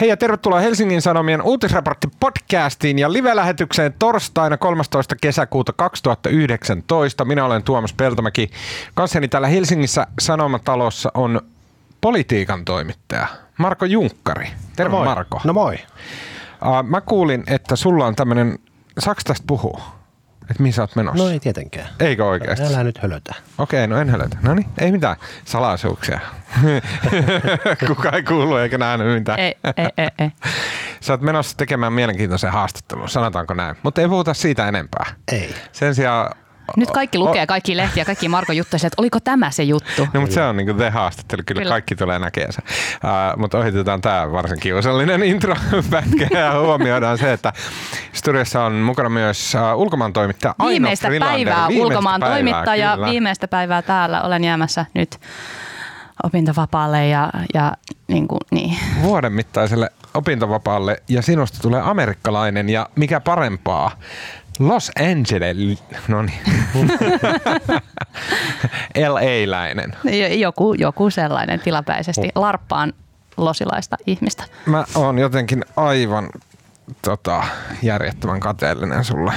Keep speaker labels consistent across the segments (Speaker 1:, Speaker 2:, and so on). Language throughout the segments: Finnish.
Speaker 1: Hei ja tervetuloa Helsingin Sanomien uutisraportti podcastiin ja live-lähetykseen torstaina 13. kesäkuuta 2019. Minä olen Tuomas Peltomäki. Kanssani täällä Helsingissä Sanomatalossa on politiikan toimittaja Marko Junkkari. Terve
Speaker 2: no moi.
Speaker 1: Marko.
Speaker 2: No moi.
Speaker 1: Mä kuulin, että sulla on tämmönen, saaks tästä puhua? Että mihin sä oot menossa?
Speaker 2: No ei tietenkään.
Speaker 1: Eikö oikeasti?
Speaker 2: Älä nyt hölötä.
Speaker 1: Okei, no en hölötä. No niin, ei mitään salaisuuksia. Kuka ei kuulu eikä nähnyt mitään.
Speaker 3: Ei, ei, ei, ei.
Speaker 1: Sä oot menossa tekemään mielenkiintoisen haastattelun, sanotaanko näin. Mutta ei puhuta siitä enempää.
Speaker 2: Ei.
Speaker 1: Sen sijaan...
Speaker 3: Nyt kaikki lukee kaikki lehtiä, kaikki Marko juttuja, että oliko tämä se juttu?
Speaker 1: No, mutta se on niinku the haastattelu, kyllä,
Speaker 3: Kyllä.
Speaker 1: kaikki tulee näkemään sen. Uh, mutta ohitetaan tämä varsin kiusallinen intro pätkä ja huomioidaan se, että studiossa on mukana myös uh, ulkomaan toimittaja Aino
Speaker 3: Viimeistä
Speaker 1: Frilander.
Speaker 3: päivää
Speaker 1: Viimeistä
Speaker 3: ulkomaan
Speaker 1: päivää,
Speaker 3: toimittaja,
Speaker 1: kyllä.
Speaker 3: viimeistä päivää täällä. Olen jäämässä nyt opintovapaalle ja, ja niin kuin, niin.
Speaker 1: vuoden mittaiselle opintovapaalle ja sinusta tulee amerikkalainen ja mikä parempaa, Los Angeles, no niin, LA-läinen.
Speaker 3: Jo- joku, joku sellainen tilapäisesti. Larppaan losilaista ihmistä.
Speaker 1: Mä oon jotenkin aivan tota, järjettömän kateellinen sulle.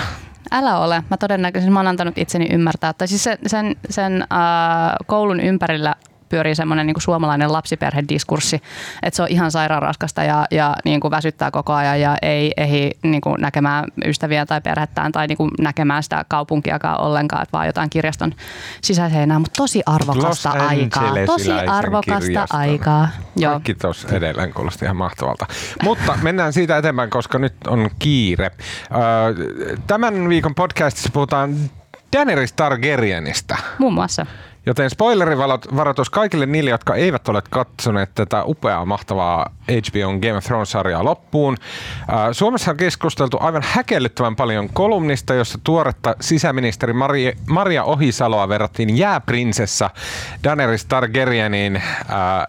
Speaker 3: Älä ole. Mä todennäköisesti mä oon antanut itseni ymmärtää. Tai siis sen, sen, sen äh, koulun ympärillä pyörii semmoinen niin suomalainen lapsiperhediskurssi, että se on ihan sairaan raskasta ja, ja niin kuin väsyttää koko ajan ja ei ehdi niin kuin näkemään ystäviä tai perhettään tai niin kuin näkemään sitä kaupunkiakaan ollenkaan, että vaan jotain kirjaston sisäseinää, mutta tosi arvokasta
Speaker 1: Los
Speaker 3: aikaa. Tosi arvokasta
Speaker 1: kirjaston.
Speaker 3: aikaa. Joo.
Speaker 1: Kaikki tuossa edelleen kuulosti ihan mahtavalta. Mutta mennään siitä eteenpäin, koska nyt on kiire. Tämän viikon podcastissa puhutaan Daenerys Targaryenista.
Speaker 3: Muun muassa.
Speaker 1: Joten spoilerivaroitus kaikille niille, jotka eivät ole katsoneet tätä upeaa, mahtavaa HBOn Game of Thrones-sarjaa loppuun. Suomessa on keskusteltu aivan häkellyttävän paljon kolumnista, jossa tuoretta sisäministeri Maria, Ohisaloa verrattiin jääprinsessa Daenerys Targaryeniin.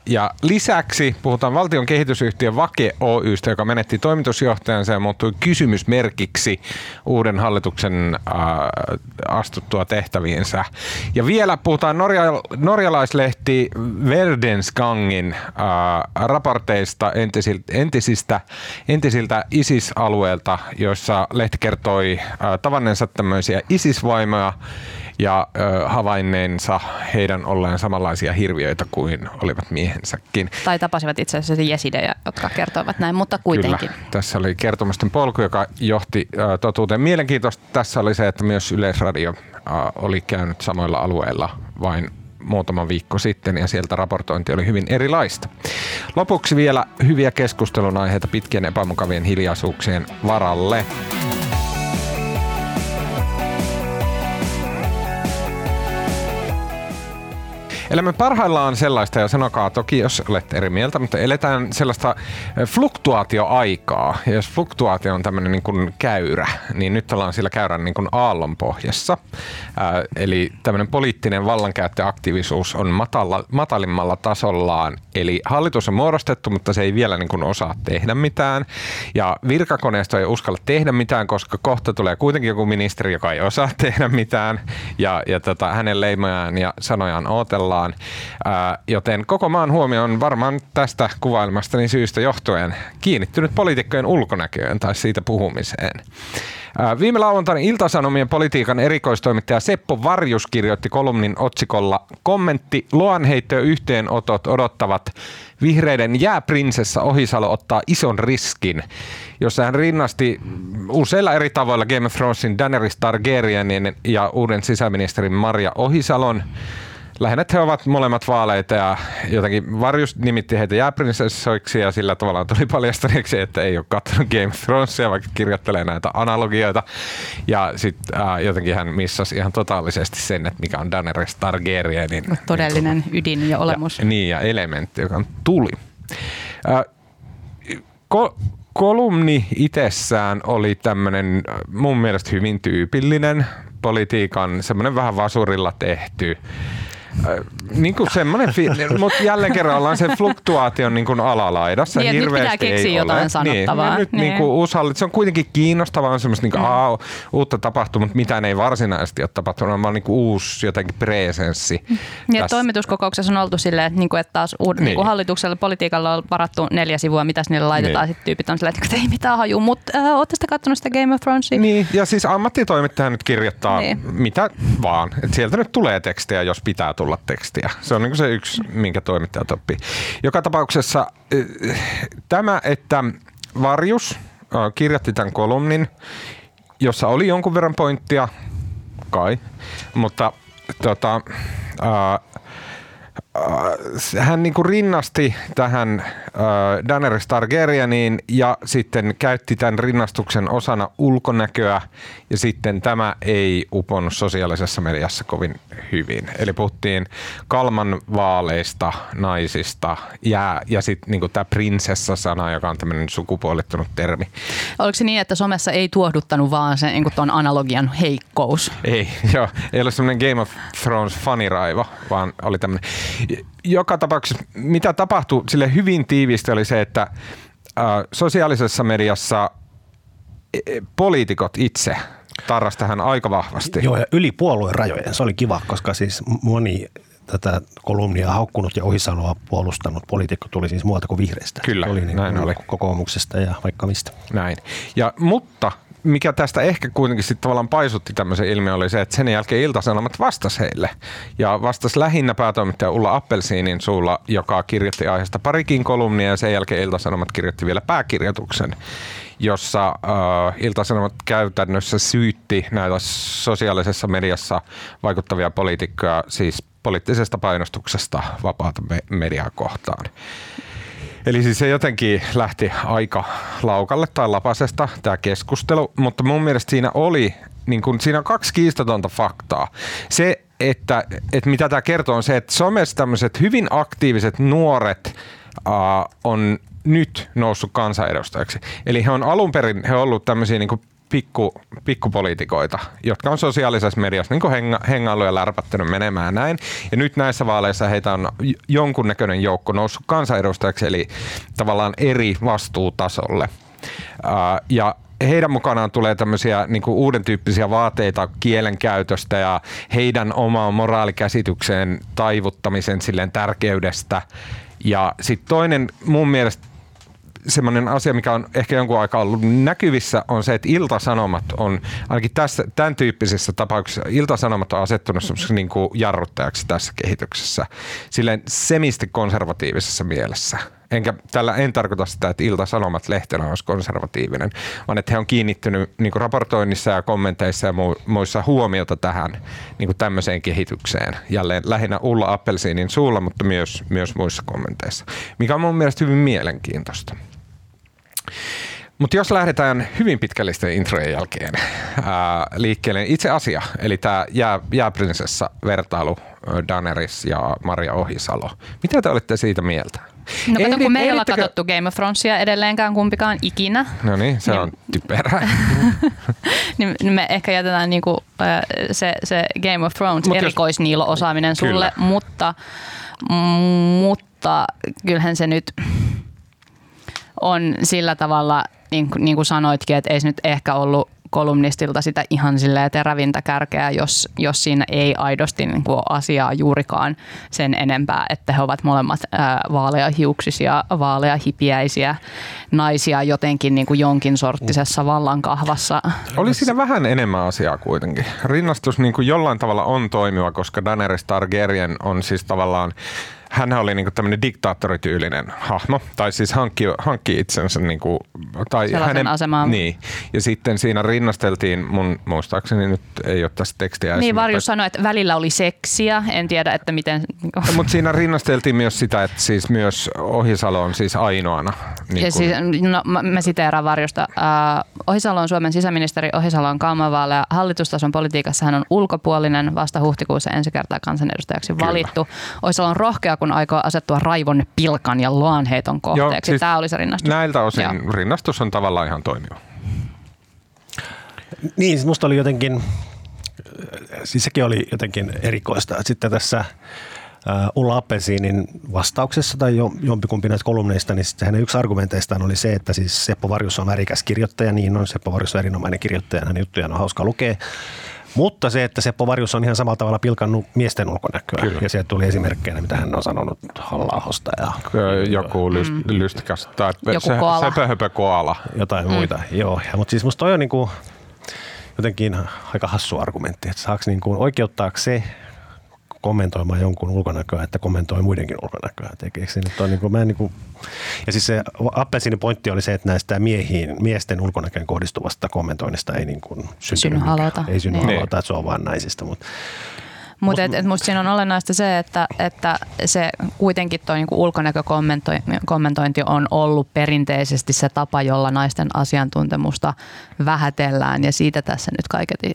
Speaker 1: Ja lisäksi puhutaan valtion kehitysyhtiö Vake Oystä, joka menetti toimitusjohtajansa ja muuttui kysymysmerkiksi uuden hallituksen astuttua tehtäviinsä. Ja vielä puhutaan norja, norjalaislehti Verdensgangin ää, raporteista entisistä, entisistä, entisiltä ISIS-alueilta, joissa lehti kertoi ää, tavanneensa tämmöisiä ISIS-vaimoja ja ö, havainneensa heidän olleen samanlaisia hirviöitä kuin olivat miehensäkin.
Speaker 3: Tai tapasivat itse asiassa jesidejä, jotka kertoivat näin, mutta kuitenkin.
Speaker 1: Kyllä. Tässä oli kertomusten polku, joka johti ä, totuuteen. Mielenkiintoista tässä oli se, että myös Yleisradio ä, oli käynyt samoilla alueilla vain muutama viikko sitten ja sieltä raportointi oli hyvin erilaista. Lopuksi vielä hyviä keskustelun aiheita pitkien epämukavien hiljaisuuksien varalle. Elämme parhaillaan sellaista, ja sanokaa toki, jos olette eri mieltä, mutta eletään sellaista eh, fluktuaatioaikaa. Ja jos fluktuaatio on tämmöinen niin kuin käyrä, niin nyt ollaan sillä käyrän niin kuin aallon pohjassa. Ää, eli tämmöinen poliittinen vallankäyttöaktiivisuus on matala, matalimmalla tasollaan. Eli hallitus on muodostettu, mutta se ei vielä niin kuin osaa tehdä mitään. Ja virkakoneisto ei uskalla tehdä mitään, koska kohta tulee kuitenkin joku ministeri, joka ei osaa tehdä mitään. Ja, ja tota, hänen leimojaan ja sanojaan odotellaan. Ää, joten koko maan huomio on varmaan tästä kuvailmastani syystä johtuen kiinnittynyt poliitikkojen ulkonäköön tai siitä puhumiseen. Ää, Viime lauantaina Iltasanomien politiikan erikoistoimittaja Seppo Varjus kirjoitti kolumnin otsikolla Kommentti luonheitto ja yhteenotot odottavat. Vihreiden jääprinsessa Ohisalo ottaa ison riskin, jossa hän rinnasti useilla eri tavoilla Game of Thronesin Daenerys Targaryenin ja uuden sisäministerin Maria Ohisalon Lähinnä että he ovat molemmat vaaleita ja jotenkin Varjus nimitti heitä jääprinsessoiksi ja sillä tavalla tuli paljastuneeksi, että ei ole katsonut Game of Thronesia, vaikka kirjoittelee näitä analogioita. Ja sitten äh, jotenkin hän missasi ihan totaalisesti sen, että mikä on Daenerys Targaryenin
Speaker 3: Todellinen ydin ja olemus.
Speaker 1: ja, niin, ja elementti, joka on tuli. Äh, ko- kolumni itsessään oli tämmöinen mun mielestä hyvin tyypillinen politiikan, semmoinen vähän vasurilla tehty niin kuin semmoinen, fi- mutta jälleen kerran ollaan se fluktuaation niin kuin alalaidassa.
Speaker 3: Niin, nyt pitää keksiä
Speaker 1: ei
Speaker 3: jotain
Speaker 1: ole.
Speaker 3: sanottavaa.
Speaker 1: Niin, nyt
Speaker 3: Niin.
Speaker 1: niin kuin uusi hallitus, se on kuitenkin kiinnostavaa, on semmoista niin kuin, aa, uutta tapahtunut, mutta mitään ei varsinaisesti ole tapahtunut, vaan niin kuin uusi jotenkin presenssi.
Speaker 3: Niin, että
Speaker 1: tässä.
Speaker 3: toimituskokouksessa on oltu silleen, että, niinku, että taas uud, niin.
Speaker 1: Niin.
Speaker 3: Niinku hallituksella politiikalla on varattu neljä sivua, mitä niille laitetaan.
Speaker 1: Niin.
Speaker 3: Sitten tyypit on silleen, että ei mitään haju, mutta äh, ootte sitten katsonut sitä Game of Thronesia?
Speaker 1: Niin, ja siis ammattitoimittaja nyt kirjoittaa
Speaker 3: Niin.
Speaker 1: niin. mitä vaan. Et sieltä nyt tulee tekstiä, jos pitää tulla tekstiä. Se on niin se yksi, minkä toimittajat oppii. Joka tapauksessa eh, tämä, että Varjus kirjoitti tämän kolumnin, jossa oli jonkun verran pointtia, kai, mutta tota, äh, hän niinku rinnasti tähän äh, Daenerys Targaryeniin ja sitten käytti tämän rinnastuksen osana ulkonäköä ja sitten tämä ei uponnut sosiaalisessa mediassa kovin hyvin. Eli puhuttiin kalman vaaleista, naisista ja, ja sitten niinku tämä prinsessa-sana, joka on tämmöinen sukupuolittunut termi.
Speaker 3: Oliko se niin, että somessa ei tuohduttanut vaan sen niin tuon analogian heikkous?
Speaker 1: Ei, joo, ei ole semmoinen Game of Thrones faniraivo, vaan oli tämmöinen. Joka tapauksessa, mitä tapahtui sille hyvin tiiviisti oli se, että äh, sosiaalisessa mediassa e, poliitikot itse tarras tähän aika vahvasti.
Speaker 2: Joo, ja yli puolueen rajojen. Se oli kiva, koska siis moni tätä kolumnia haukkunut ja Ohisaloa puolustanut poliitikko tuli siis muualta kuin vihreistä.
Speaker 1: Kyllä,
Speaker 2: Se oli niin
Speaker 1: näin oli.
Speaker 2: kokoomuksesta ja vaikka mistä.
Speaker 1: Näin. Ja, mutta mikä tästä ehkä kuitenkin sitten tavallaan paisutti tämmöisen ilmiön oli se, että sen jälkeen Ilta-Sanomat vastasi heille. Ja vastasi lähinnä päätoimittaja Ulla Appelsiinin suulla, joka kirjoitti aiheesta parikin kolumnia ja sen jälkeen Ilta-Sanomat kirjoitti vielä pääkirjoituksen jossa äh, Ilta-Sanomat käytännössä syytti näitä sosiaalisessa mediassa vaikuttavia poliitikkoja siis poliittisesta painostuksesta vapaata me- mediaa kohtaan. Eli siis se jotenkin lähti aika laukalle tai lapasesta tämä keskustelu, mutta mun mielestä siinä oli, niin kun, siinä on kaksi kiistatonta faktaa. Se, että, että mitä tämä kertoo on se, että somessa tämmöiset hyvin aktiiviset nuoret uh, on nyt noussut kansanedustajaksi. Eli he on alun perin he ollut tämmöisiä niin pikku, pikkupoliitikoita, jotka on sosiaalisessa mediassa niin henga, hengailu ja lärpättänyt menemään näin. Ja nyt näissä vaaleissa heitä on jonkunnäköinen joukko noussut kansanedustajaksi, eli tavallaan eri vastuutasolle. Ja heidän mukanaan tulee tämmöisiä niin kuin uuden tyyppisiä vaateita kielenkäytöstä ja heidän omaan moraalikäsitykseen taivuttamisen silleen tärkeydestä. Ja sitten toinen mun mielestä semmoinen asia, mikä on ehkä jonkun aikaa ollut näkyvissä, on se, että Ilta-Sanomat on, ainakin tässä, tämän tyyppisessä tapauksessa, Ilta-Sanomat on asettunut niin kuin jarruttajaksi tässä kehityksessä, silleen semisti konservatiivisessa mielessä. Enkä tällä en tarkoita sitä, että Ilta-Sanomat lehtenä olisi konservatiivinen, vaan että he on kiinnittynyt niin kuin raportoinnissa ja kommenteissa ja mu- muissa huomiota tähän niin kuin tämmöiseen kehitykseen. Jälleen lähinnä Ulla Appelsiinin suulla, mutta myös, myös muissa kommenteissa, mikä on mun mielestä hyvin mielenkiintoista. Mutta jos lähdetään hyvin pitkällisten introjen jälkeen ää, liikkeelle itse asia, eli tämä jää, jääprinsessa vertailu ö, Daenerys ja Maria Ohisalo. Mitä te olette siitä mieltä?
Speaker 3: No kato, kun me ei olla katsottu Game of Thronesia edelleenkään kumpikaan ikinä,
Speaker 1: No niin, se
Speaker 3: Niin.
Speaker 1: on typerää.
Speaker 3: niin niin me ehkä jätetään niinku, äh, se, se Game of Thrones
Speaker 1: Mut jos-
Speaker 3: erikoisniilo-osaaminen sulle,
Speaker 1: Kyllä.
Speaker 3: mutta, mutta kyllähän se nyt on sillä tavalla, niin, kuin- niin kuin sanoitkin, että ei se nyt ehkä ollut kolumnistilta sitä ihan silleen terävintä kärkeä, jos, jos siinä ei aidosti niin kuin asiaa juurikaan sen enempää, että he ovat molemmat ää, vaaleahiuksisia, vaaleahipiäisiä naisia jotenkin niin kuin jonkin sorttisessa vallankahvassa.
Speaker 1: Oli siinä vähän enemmän asiaa kuitenkin. Rinnastus niin kuin jollain tavalla on toimiva, koska Daenerys Targaryen on siis tavallaan hän oli niin tämmöinen diktaattorityylinen hahmo, tai siis hankki, hankki itsensä niin kuin, tai
Speaker 3: Sellaisen asemaan.
Speaker 1: Niin, ja sitten siinä rinnasteltiin, mun muistaakseni nyt ei ole tässä tekstiä
Speaker 3: Niin Varjus sanoi, että välillä oli seksiä. En tiedä, että miten...
Speaker 1: Mutta siinä rinnasteltiin myös sitä, että siis myös Ohisalo on siis ainoana. Niin
Speaker 3: Ja
Speaker 1: kun-
Speaker 3: siis, no, mä, mä siteeraan Varjosta. Uh, Ohisalo on Suomen sisäministeri. Ohisalo on kaumavaaleja. Hallitustason politiikassa hän on ulkopuolinen. Vasta huhtikuussa ensi kertaa kansanedustajaksi
Speaker 1: Kyllä.
Speaker 3: valittu. Ohisalo on rohkea, kun aikoo asettua raivon pilkan ja loanheiton kohteeksi.
Speaker 1: siis
Speaker 3: Tämä oli se rinnastus.
Speaker 1: Näiltä osin
Speaker 3: Joo.
Speaker 1: rinnastus on tavallaan ihan toimiva.
Speaker 2: Niin, siis musta oli jotenkin, siis sekin oli jotenkin erikoista. Sitten tässä Ulla Appelsiinin vastauksessa tai jo, jompikumpi näistä kolumneista, niin hänen yksi argumenteistaan oli se, että siis Seppo Varjus on värikäs kirjoittaja, niin on Seppo Varjus on erinomainen kirjoittaja, hänen juttujaan on hauska lukea. Mutta se, että Seppo Varjus on ihan samalla tavalla pilkannut miesten ulkonäköä. Kyllä. Ja sieltä tuli esimerkkejä, mitä hän on sanonut halla ja
Speaker 1: Joku lyst, mm. lystikäs tai
Speaker 3: Joku se, koala.
Speaker 1: sepöhöpö koala.
Speaker 2: Jotain mm. muita, joo. Ja, mutta siis musta toi on niinku jotenkin aika hassu argumentti, että saako niinku oikeuttaako se kommentoimaan jonkun ulkonäköä, että kommentoi muidenkin ulkonäköä. Eikö se nyt ole niin kuin, mä en niin kuin, ja siis se Appelsinin pointti oli se, että näistä miehiin, miesten ulkonäköön kohdistuvasta kommentoinnista ei niin kuin
Speaker 3: synny halota.
Speaker 2: Ei synny niin. halota, että se on vain naisista. Mutta
Speaker 3: mutta et, et musta siinä on olennaista se, että, että se kuitenkin tuo niinku ulkonäkökommentointi on ollut perinteisesti se tapa, jolla naisten asiantuntemusta vähätellään ja siitä tässä nyt kaiketi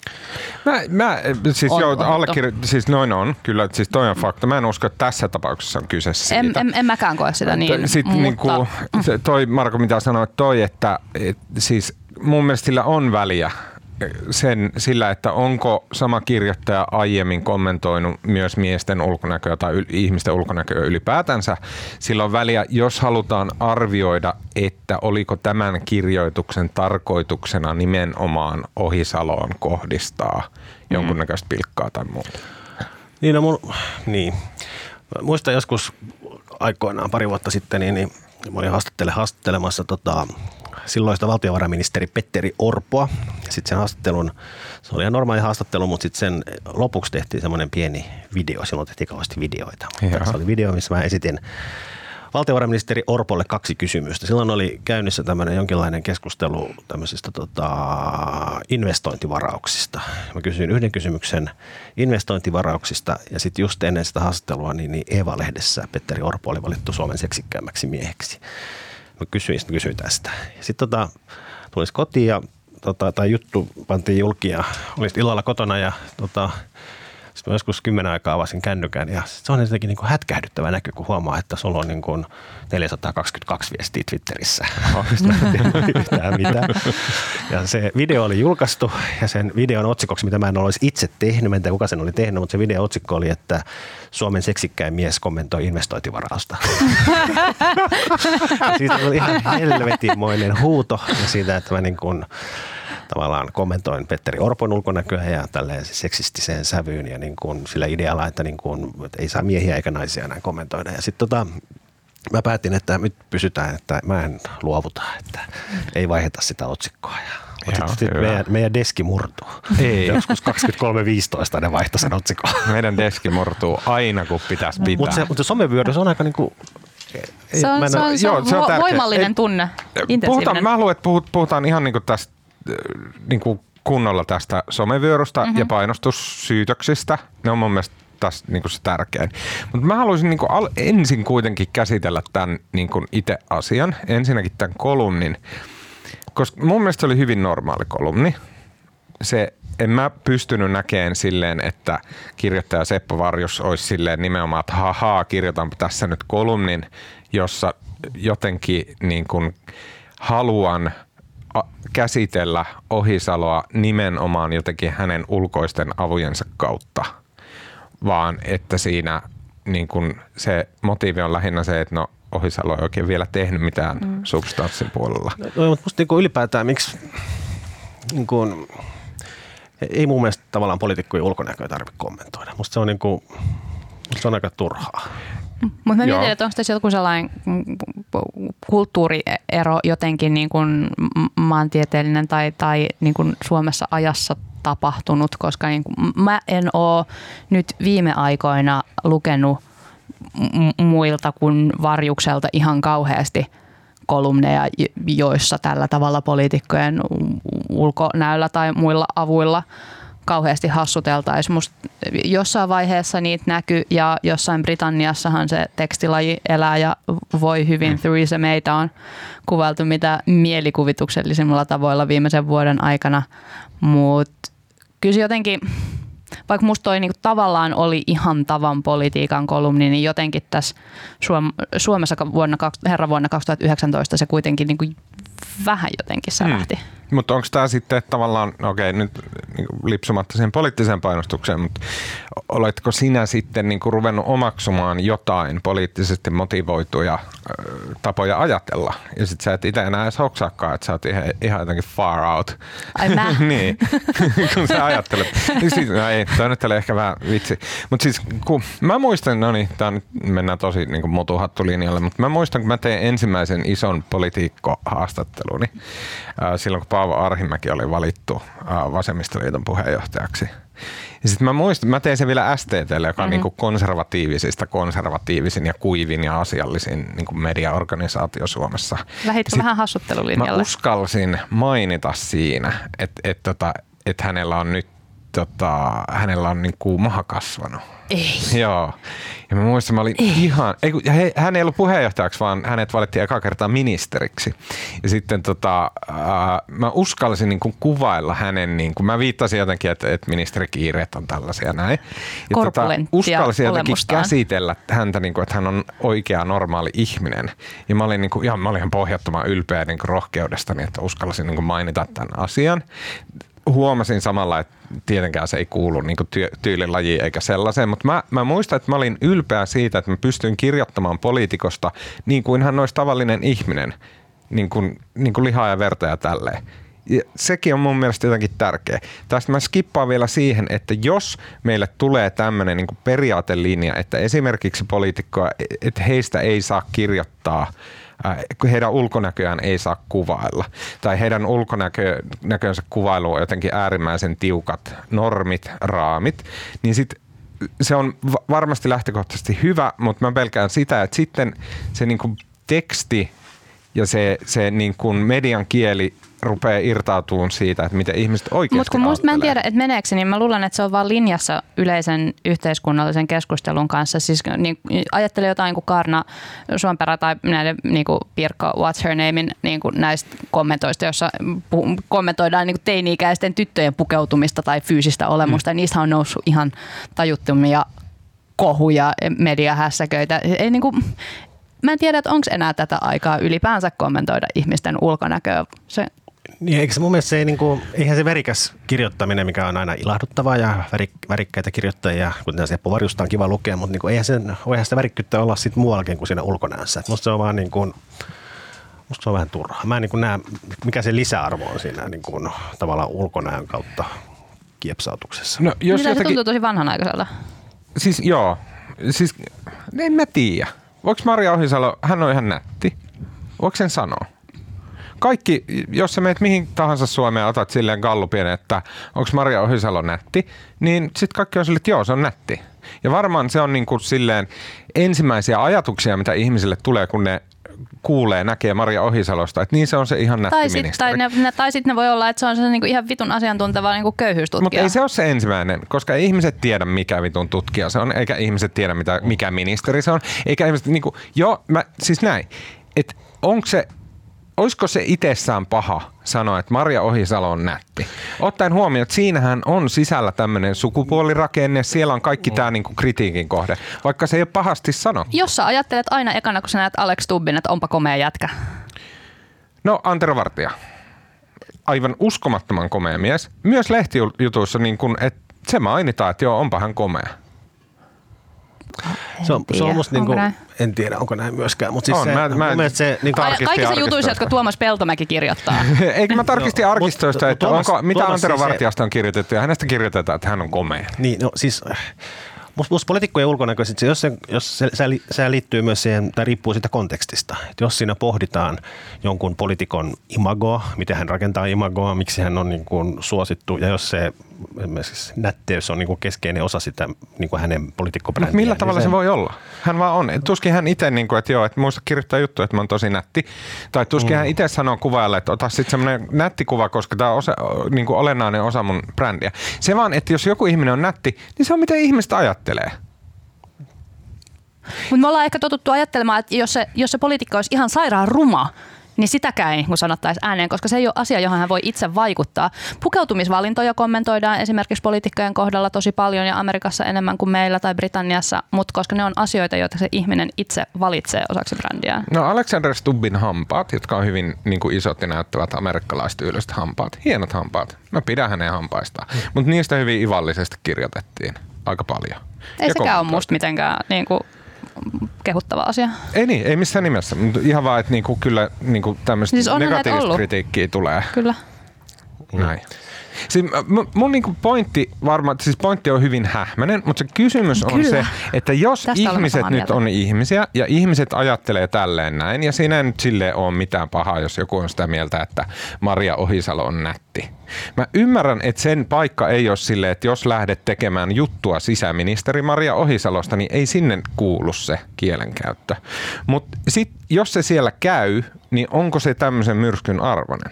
Speaker 1: Mä, mä siis on, joo, allekir- siis noin on, kyllä, siis toi on fakta. Mä en usko, että tässä tapauksessa on kyse siitä.
Speaker 3: En, en, en mäkään koe sitä niin,
Speaker 1: Sitten mutta... niinku, se, toi Marko, mitä sanoit, toi, että et, siis mun mielestä sillä on väliä, sen sillä, että onko sama kirjoittaja aiemmin kommentoinut myös miesten ulkonäköä tai y- ihmisten ulkonäköä ylipäätänsä. Sillä on väliä, jos halutaan arvioida, että oliko tämän kirjoituksen tarkoituksena nimenomaan Ohisaloon kohdistaa jonkunnäköistä pilkkaa tai muuta.
Speaker 2: Niin, no mun, niin. Muistan joskus aikoinaan pari vuotta sitten, niin, niin mä olin haastattele, haastattelemassa tota, silloista valtiovarainministeri Petteri Orpoa. Sitten sen haastattelun, se oli ihan normaali haastattelu, mutta sitten sen lopuksi tehtiin semmoinen pieni video. Silloin tehtiin kauheasti videoita. Se oli video, missä mä esitin valtiovarainministeri Orpolle kaksi kysymystä. Silloin oli käynnissä tämmöinen jonkinlainen keskustelu tämmöisistä tota, investointivarauksista. Mä kysyin yhden kysymyksen investointivarauksista ja sitten just ennen sitä haastattelua niin, niin Eeva-lehdessä Petteri Orpo oli valittu Suomen seksikkäämmäksi mieheksi. Mä kysyin, sitten kysyin tästä. Sitten tota, tulisi kotiin ja tota, tai juttu pantiin julki ja olisit illalla kotona ja tota, mä joskus kymmenen aikaa avasin kännykän ja se on jotenkin niin kuin hätkähdyttävä näky, kun huomaa, että sulla on niin kuin 422 viestiä Twitterissä. yhtään mitään. Ja se video oli julkaistu ja sen videon otsikoksi, mitä mä en olisi itse tehnyt, en tiedä kuka sen oli tehnyt, mutta se video otsikko oli, että Suomen seksikkäin mies kommentoi investointivarausta. siitä oli ihan helvetimoinen huuto ja siitä, että mä niin kuin tavallaan kommentoin Petteri Orpon ulkonäköä ja tälleen seksistiseen sävyyn ja niin kuin sillä idealla, että, niin kuin, että ei saa miehiä eikä naisia enää kommentoida. Ja sitten tota, mä päätin, että nyt pysytään, että mä en luovuta, että ei vaiheta sitä otsikkoa. Ja mutta sitten meidän, meidän deski murtuu. Ei. Joskus 23.15 ne vaihtaa sen otsikon.
Speaker 1: Meidän deski murtuu aina, kun pitäisi pitää.
Speaker 2: Mutta se, mutta somevyöry, se on aika niinku
Speaker 3: se on, se on, joo, se on voimallinen tunne.
Speaker 1: Puhutaan, mä haluan, että puhutaan ihan niin kuin tästä niin kuin kunnolla tästä somevyörystä mm-hmm. ja painostussyytöksistä. Ne on mun mielestä tässä niin kuin se tärkein. Mutta mä haluaisin niin kuin al- ensin kuitenkin käsitellä tämän niin kuin itse asian. Ensinnäkin tämän kolumnin, koska mun mielestä se oli hyvin normaali kolumni. Se, en mä pystynyt näkemään silleen, että kirjoittaja Seppo Varjus olisi silleen nimenomaan, että hahaa, kirjoitanpa tässä nyt kolumnin, jossa jotenkin niin kuin haluan – käsitellä Ohisaloa nimenomaan jotenkin hänen ulkoisten avujensa kautta, vaan että siinä niin kun se motiivi on lähinnä se, että no Ohisalo ei oikein vielä tehnyt mitään mm. substanssin puolella.
Speaker 2: No, mutta musta niin ylipäätään, miksi niin kun, ei mun mielestä tavallaan poliitikkojen ulkonäköä tarvitse kommentoida. Musta se on, niin kuin, musta se on aika turhaa.
Speaker 3: Mutta mä mietin, että onko tässä joku sellainen kulttuuriero jotenkin niin kuin maantieteellinen tai, tai niin kuin Suomessa ajassa tapahtunut, koska niin kuin mä en ole nyt viime aikoina lukenut muilta kuin Varjukselta ihan kauheasti kolumneja, joissa tällä tavalla poliitikkojen ulkonäöllä tai muilla avuilla – kauheasti hassuteltaisiin. Musta jossain vaiheessa niitä näkyy ja jossain Britanniassahan se tekstilaji elää ja voi hyvin. Mm. Theresa Mayta on kuvailtu mitä mielikuvituksellisimmilla tavoilla viimeisen vuoden aikana, mutta kyllä se jotenkin vaikka musta toi niinku tavallaan oli ihan tavan politiikan kolumni, niin jotenkin tässä Suomessa vuonna, herra vuonna 2019 se kuitenkin niinku vähän jotenkin särähti. Mm.
Speaker 1: Mutta onko tämä sitten tavallaan, okei nyt niin lipsumatta siihen poliittiseen painostukseen, mutta oletko sinä sitten niin kuin ruvennut omaksumaan jotain poliittisesti motivoituja tapoja ajatella? Ja sitten sä et itse enää edes hoksaakaan, että sä oot ihan, ihan jotenkin far out.
Speaker 3: Ai mä?
Speaker 1: niin, kun sä ajattelet. Niin siis, no ei, toi nyt oli ehkä vähän vitsi. Mutta siis kun mä muistan, no niin, tää nyt mennään tosi niin mutuhattulinjalle, mutta mä muistan, kun mä tein ensimmäisen ison politiikko-haastatteluni äh, silloin, kun Paavo Arhimäki oli valittu äh, vasemmistoliiton puheenjohtajaksi. Ja sitten mä muistan, mä tein sen vielä STTlle, joka on mm-hmm. niin konservatiivisista konservatiivisin ja kuivin ja asiallisin niin kuin mediaorganisaatio Suomessa.
Speaker 3: Lähitkö vähän hassuttelulinjalle?
Speaker 1: Mä uskalsin mainita siinä, että et, tota, et hänellä on nyt tota, hänellä on niin kuin maha kasvanut.
Speaker 3: Ei.
Speaker 1: Joo. Ja mä muistan, mä olin ei. ihan, ei, kun, he, hän ei ollut puheenjohtajaksi, vaan hänet valittiin eka kertaa ministeriksi. Ja sitten tota, äh, mä uskalsin niin kuin kuvailla hänen, niin kuin, mä viittasin jotenkin, että, että ministerikiireet on tällaisia näin. Ja tota, uskalsin jotenkin olemustaan. käsitellä häntä, niin kuin, että hän on oikea normaali ihminen. Ja mä olin, niin kuin, ihan, mä olin ihan pohjattoman ylpeä niin kuin rohkeudestani, että uskalsin niin kuin mainita tämän asian huomasin samalla, että tietenkään se ei kuulu niin tyy- tyylilajiin eikä sellaiseen, mutta mä, mä muistan, että mä olin ylpeä siitä, että mä pystyin kirjoittamaan poliitikosta niin kuin hän olisi tavallinen ihminen, niin kuin, niin kuin lihaa ja verta ja tälleen. Ja sekin on mun mielestä jotenkin tärkeä. Tästä mä skippaan vielä siihen, että jos meille tulee tämmöinen niin periaatelinja, että esimerkiksi poliitikkoa, että heistä ei saa kirjoittaa – heidän ulkonäköään ei saa kuvailla. Tai heidän ulkonäkönsä kuvailu on jotenkin äärimmäisen tiukat normit, raamit, niin sitten se on varmasti lähtökohtaisesti hyvä, mutta mä pelkään sitä, että sitten se niin kuin teksti ja se, se niin kuin median kieli rupeaa irtautumaan siitä, että miten ihmiset oikeasti
Speaker 3: Mutta kun musta mä en tiedä, että meneekö niin mä luulen, että se on vaan linjassa yleisen yhteiskunnallisen keskustelun kanssa. Siis niin, ajattele jotain kuin Karna Suomperä tai näiden niin kuin Pirkko What's Her Namein niin kuin näistä kommentoista, jossa puh- kommentoidaan niin kuin teini-ikäisten tyttöjen pukeutumista tai fyysistä olemusta. Mm. Niistä on noussut ihan tajuttomia kohuja, mediahässäköitä. Ei, niin kuin, mä en tiedä, että onko enää tätä aikaa ylipäänsä kommentoida ihmisten ulkonäköä. Se
Speaker 2: niin, eikö se mun mielestä se ei, niin kuin, eihän se värikäs kirjoittaminen, mikä on aina ilahduttavaa ja värik, värikkäitä kirjoittajia, kuten Seppo Varjusta on kiva lukea, mutta niin kuin, eihän, sen, eihän sitä värikkyyttä olla sit muuallakin kuin siinä ulkonäössä. musta se on vaan niin kuin, musta se on vähän turhaa. Mä en niin kuin näe, mikä se lisäarvo on siinä niin kuin, tavallaan ulkonäön kautta kiepsautuksessa.
Speaker 3: No, jos Mitä jotakin... se tuntuu tosi vanhanaikaiselta?
Speaker 1: Siis joo, siis en mä tiedä. Voiko Maria Ohisalo, hän on ihan nätti. Voiko sen sanoa? Kaikki, jos sä meet mihin tahansa Suomeen otat silleen gallupien, että onko Maria Ohisalo nätti, niin sitten kaikki on silleen, että joo, se on nätti. Ja varmaan se on niin kuin silleen ensimmäisiä ajatuksia, mitä ihmisille tulee, kun ne kuulee, näkee Maria Ohisalosta, että niin se on se ihan nätti
Speaker 3: tai sitten tai ne, ne, tai sit ne voi olla, että se on se niinku ihan vitun asiantunteva niinku köyhyystutkija.
Speaker 1: Mutta ei se ole se ensimmäinen, koska ei ihmiset tiedä, mikä vitun tutkija se on, eikä ihmiset tiedä, mitä, mikä ministeri se on, eikä ihmiset, niinku, joo, mä, siis näin, että onko se olisiko se itsessään paha sanoa, että Maria Ohisalo on nätti? Ottaen huomioon, että siinähän on sisällä tämmöinen sukupuolirakenne, siellä on kaikki tämä niinku kritiikin kohde, vaikka se ei ole pahasti sano.
Speaker 3: Jos sä ajattelet aina ekana, kun sä näet Alex Tubbin, että onpa komea jätkä.
Speaker 1: No Antero Vartija. Aivan uskomattoman komea mies. Myös lehtijutuissa, niin kun, että se mainitaan, että joo, onpa hän komea.
Speaker 2: Se on, se on musta niinku, en tiedä, onko näin myöskään. Mutta siis on, se, mä, mä
Speaker 3: se, niin Kaikissa jutuissa, jotka Tuomas Peltomäki kirjoittaa.
Speaker 1: Eikö mä tarkistin no, arkistoista, että Tuomas, onko, mitä Tuomas, Antero siis Vartijasta on kirjoitettu ja hänestä kirjoitetaan, että hän on komea.
Speaker 2: Niin, no siis Musta poliitikkojen ulkonäkö, jos, se, jos se, se, se liittyy myös siihen, tai riippuu siitä kontekstista. Et jos siinä pohditaan jonkun poliitikon imagoa, miten hän rakentaa imagoa, miksi hän on niin kuin suosittu, ja jos se esimerkiksi nätteys on niin kuin keskeinen osa sitä niin kuin hänen poliitikkobrändiä.
Speaker 1: Millä niin tavalla se, se voi olla? Hän vaan on. Tuskin hän itse, niin kuin, että joo, että muista kirjoittaa juttu, että mä oon tosi nätti. Tai tuskin mm. hän itse sanoo kuvaajalle, että ota sitten semmoinen nätti kuva, koska tämä on osa, niin kuin olennainen osa mun brändiä. Se vaan, että jos joku ihminen on nätti, niin se on mitä ihmistä ajattelee.
Speaker 3: Mutta me ollaan ehkä totuttu ajattelemaan, että jos se, jos se poliitikko olisi ihan sairaan ruma, niin sitäkään ei niin sanottaisi ääneen, koska se ei ole asia, johon hän voi itse vaikuttaa. Pukeutumisvalintoja kommentoidaan esimerkiksi poliitikkojen kohdalla tosi paljon ja Amerikassa enemmän kuin meillä tai Britanniassa, mutta koska ne on asioita, joita se ihminen itse valitsee osaksi brändiä.
Speaker 1: No Alexander Stubbin hampaat, jotka on hyvin niin kuin isot ja näyttävät amerikkalaistyyliset hampaat. Hienot hampaat. Mä pidän hänen hampaistaan. Mm. Mutta niistä hyvin ivallisesti kirjoitettiin aika paljon.
Speaker 3: Ei sekään ole musta mitenkään niin kuin kehuttava asia.
Speaker 1: Ei niin, ei missään nimessä. Mutta ihan vaan, että niinku kyllä niinku tämmöistä siis negatiivista kritiikkiä tulee.
Speaker 3: Kyllä.
Speaker 1: Näin. Siis mun niinku pointti varmaan, siis pointti on hyvin hähmäinen, mutta se kysymys on Kyllä. se, että jos Tästä ihmiset nyt mieltä. on ihmisiä ja ihmiset ajattelee tälleen näin ja siinä ei nyt sille ole mitään pahaa, jos joku on sitä mieltä, että Maria Ohisalo on nätti. Mä ymmärrän, että sen paikka ei ole silleen, että jos lähdet tekemään juttua sisäministeri Maria Ohisalosta, niin ei sinne kuulu se kielenkäyttö. Mutta jos se siellä käy, niin onko se tämmöisen myrskyn arvoinen?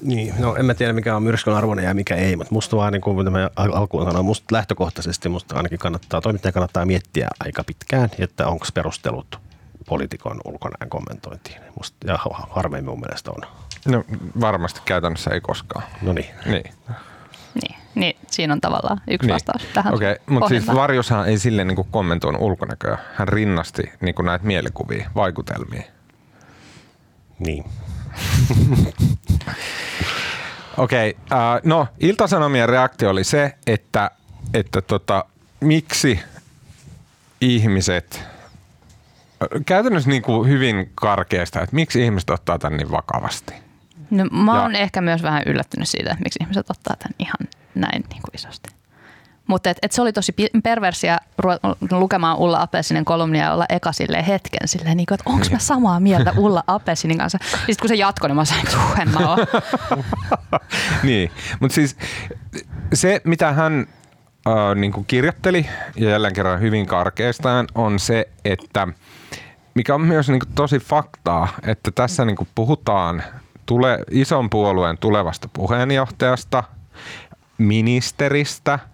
Speaker 2: Niin, no en mä tiedä mikä on myrskyn arvoinen ja mikä ei, mutta musta vaan niin kuin mä alkuun sanoin, musta lähtökohtaisesti musta ainakin kannattaa, toimittaja kannattaa miettiä aika pitkään, että onko perustelut poliitikon ulkonäön kommentointiin. Musta, ja harvein mun mielestä on.
Speaker 1: No varmasti käytännössä ei koskaan.
Speaker 2: No niin.
Speaker 1: Niin.
Speaker 3: Niin, niin, siinä on tavallaan yksi niin. vastaus tähän.
Speaker 1: Okei, okay, mutta siis Varjoshan ei silleen niin kommentoinut ulkonäköä. Hän rinnasti niin kuin näitä mielikuvia, vaikutelmia.
Speaker 2: Niin.
Speaker 1: Okei, okay, uh, no Iltasanomien reaktio oli se, että, että tota, miksi ihmiset, käytännössä niin kuin hyvin karkeasta, että miksi ihmiset ottaa tämän niin vakavasti?
Speaker 3: No, mä oon ja, ehkä myös vähän yllättynyt siitä, että miksi ihmiset ottaa tämän ihan näin niin kuin isosti. Mutta et, et se oli tosi perversiä lukemaan Ulla Apelsinen kolumnia ja olla eka silleen hetken silleen, niin kuin, että onko mä samaa mieltä Ulla Apelsinin kanssa. Ja sitten kun se jatkoi, niin mä sanoin, että en mä
Speaker 1: Niin, mutta siis se mitä hän äh, niin kuin kirjoitteli ja jälleen kerran hyvin karkeastaan on se, että mikä on myös niin kuin tosi faktaa, että tässä niin kuin puhutaan tule, ison puolueen tulevasta puheenjohtajasta, ministeristä –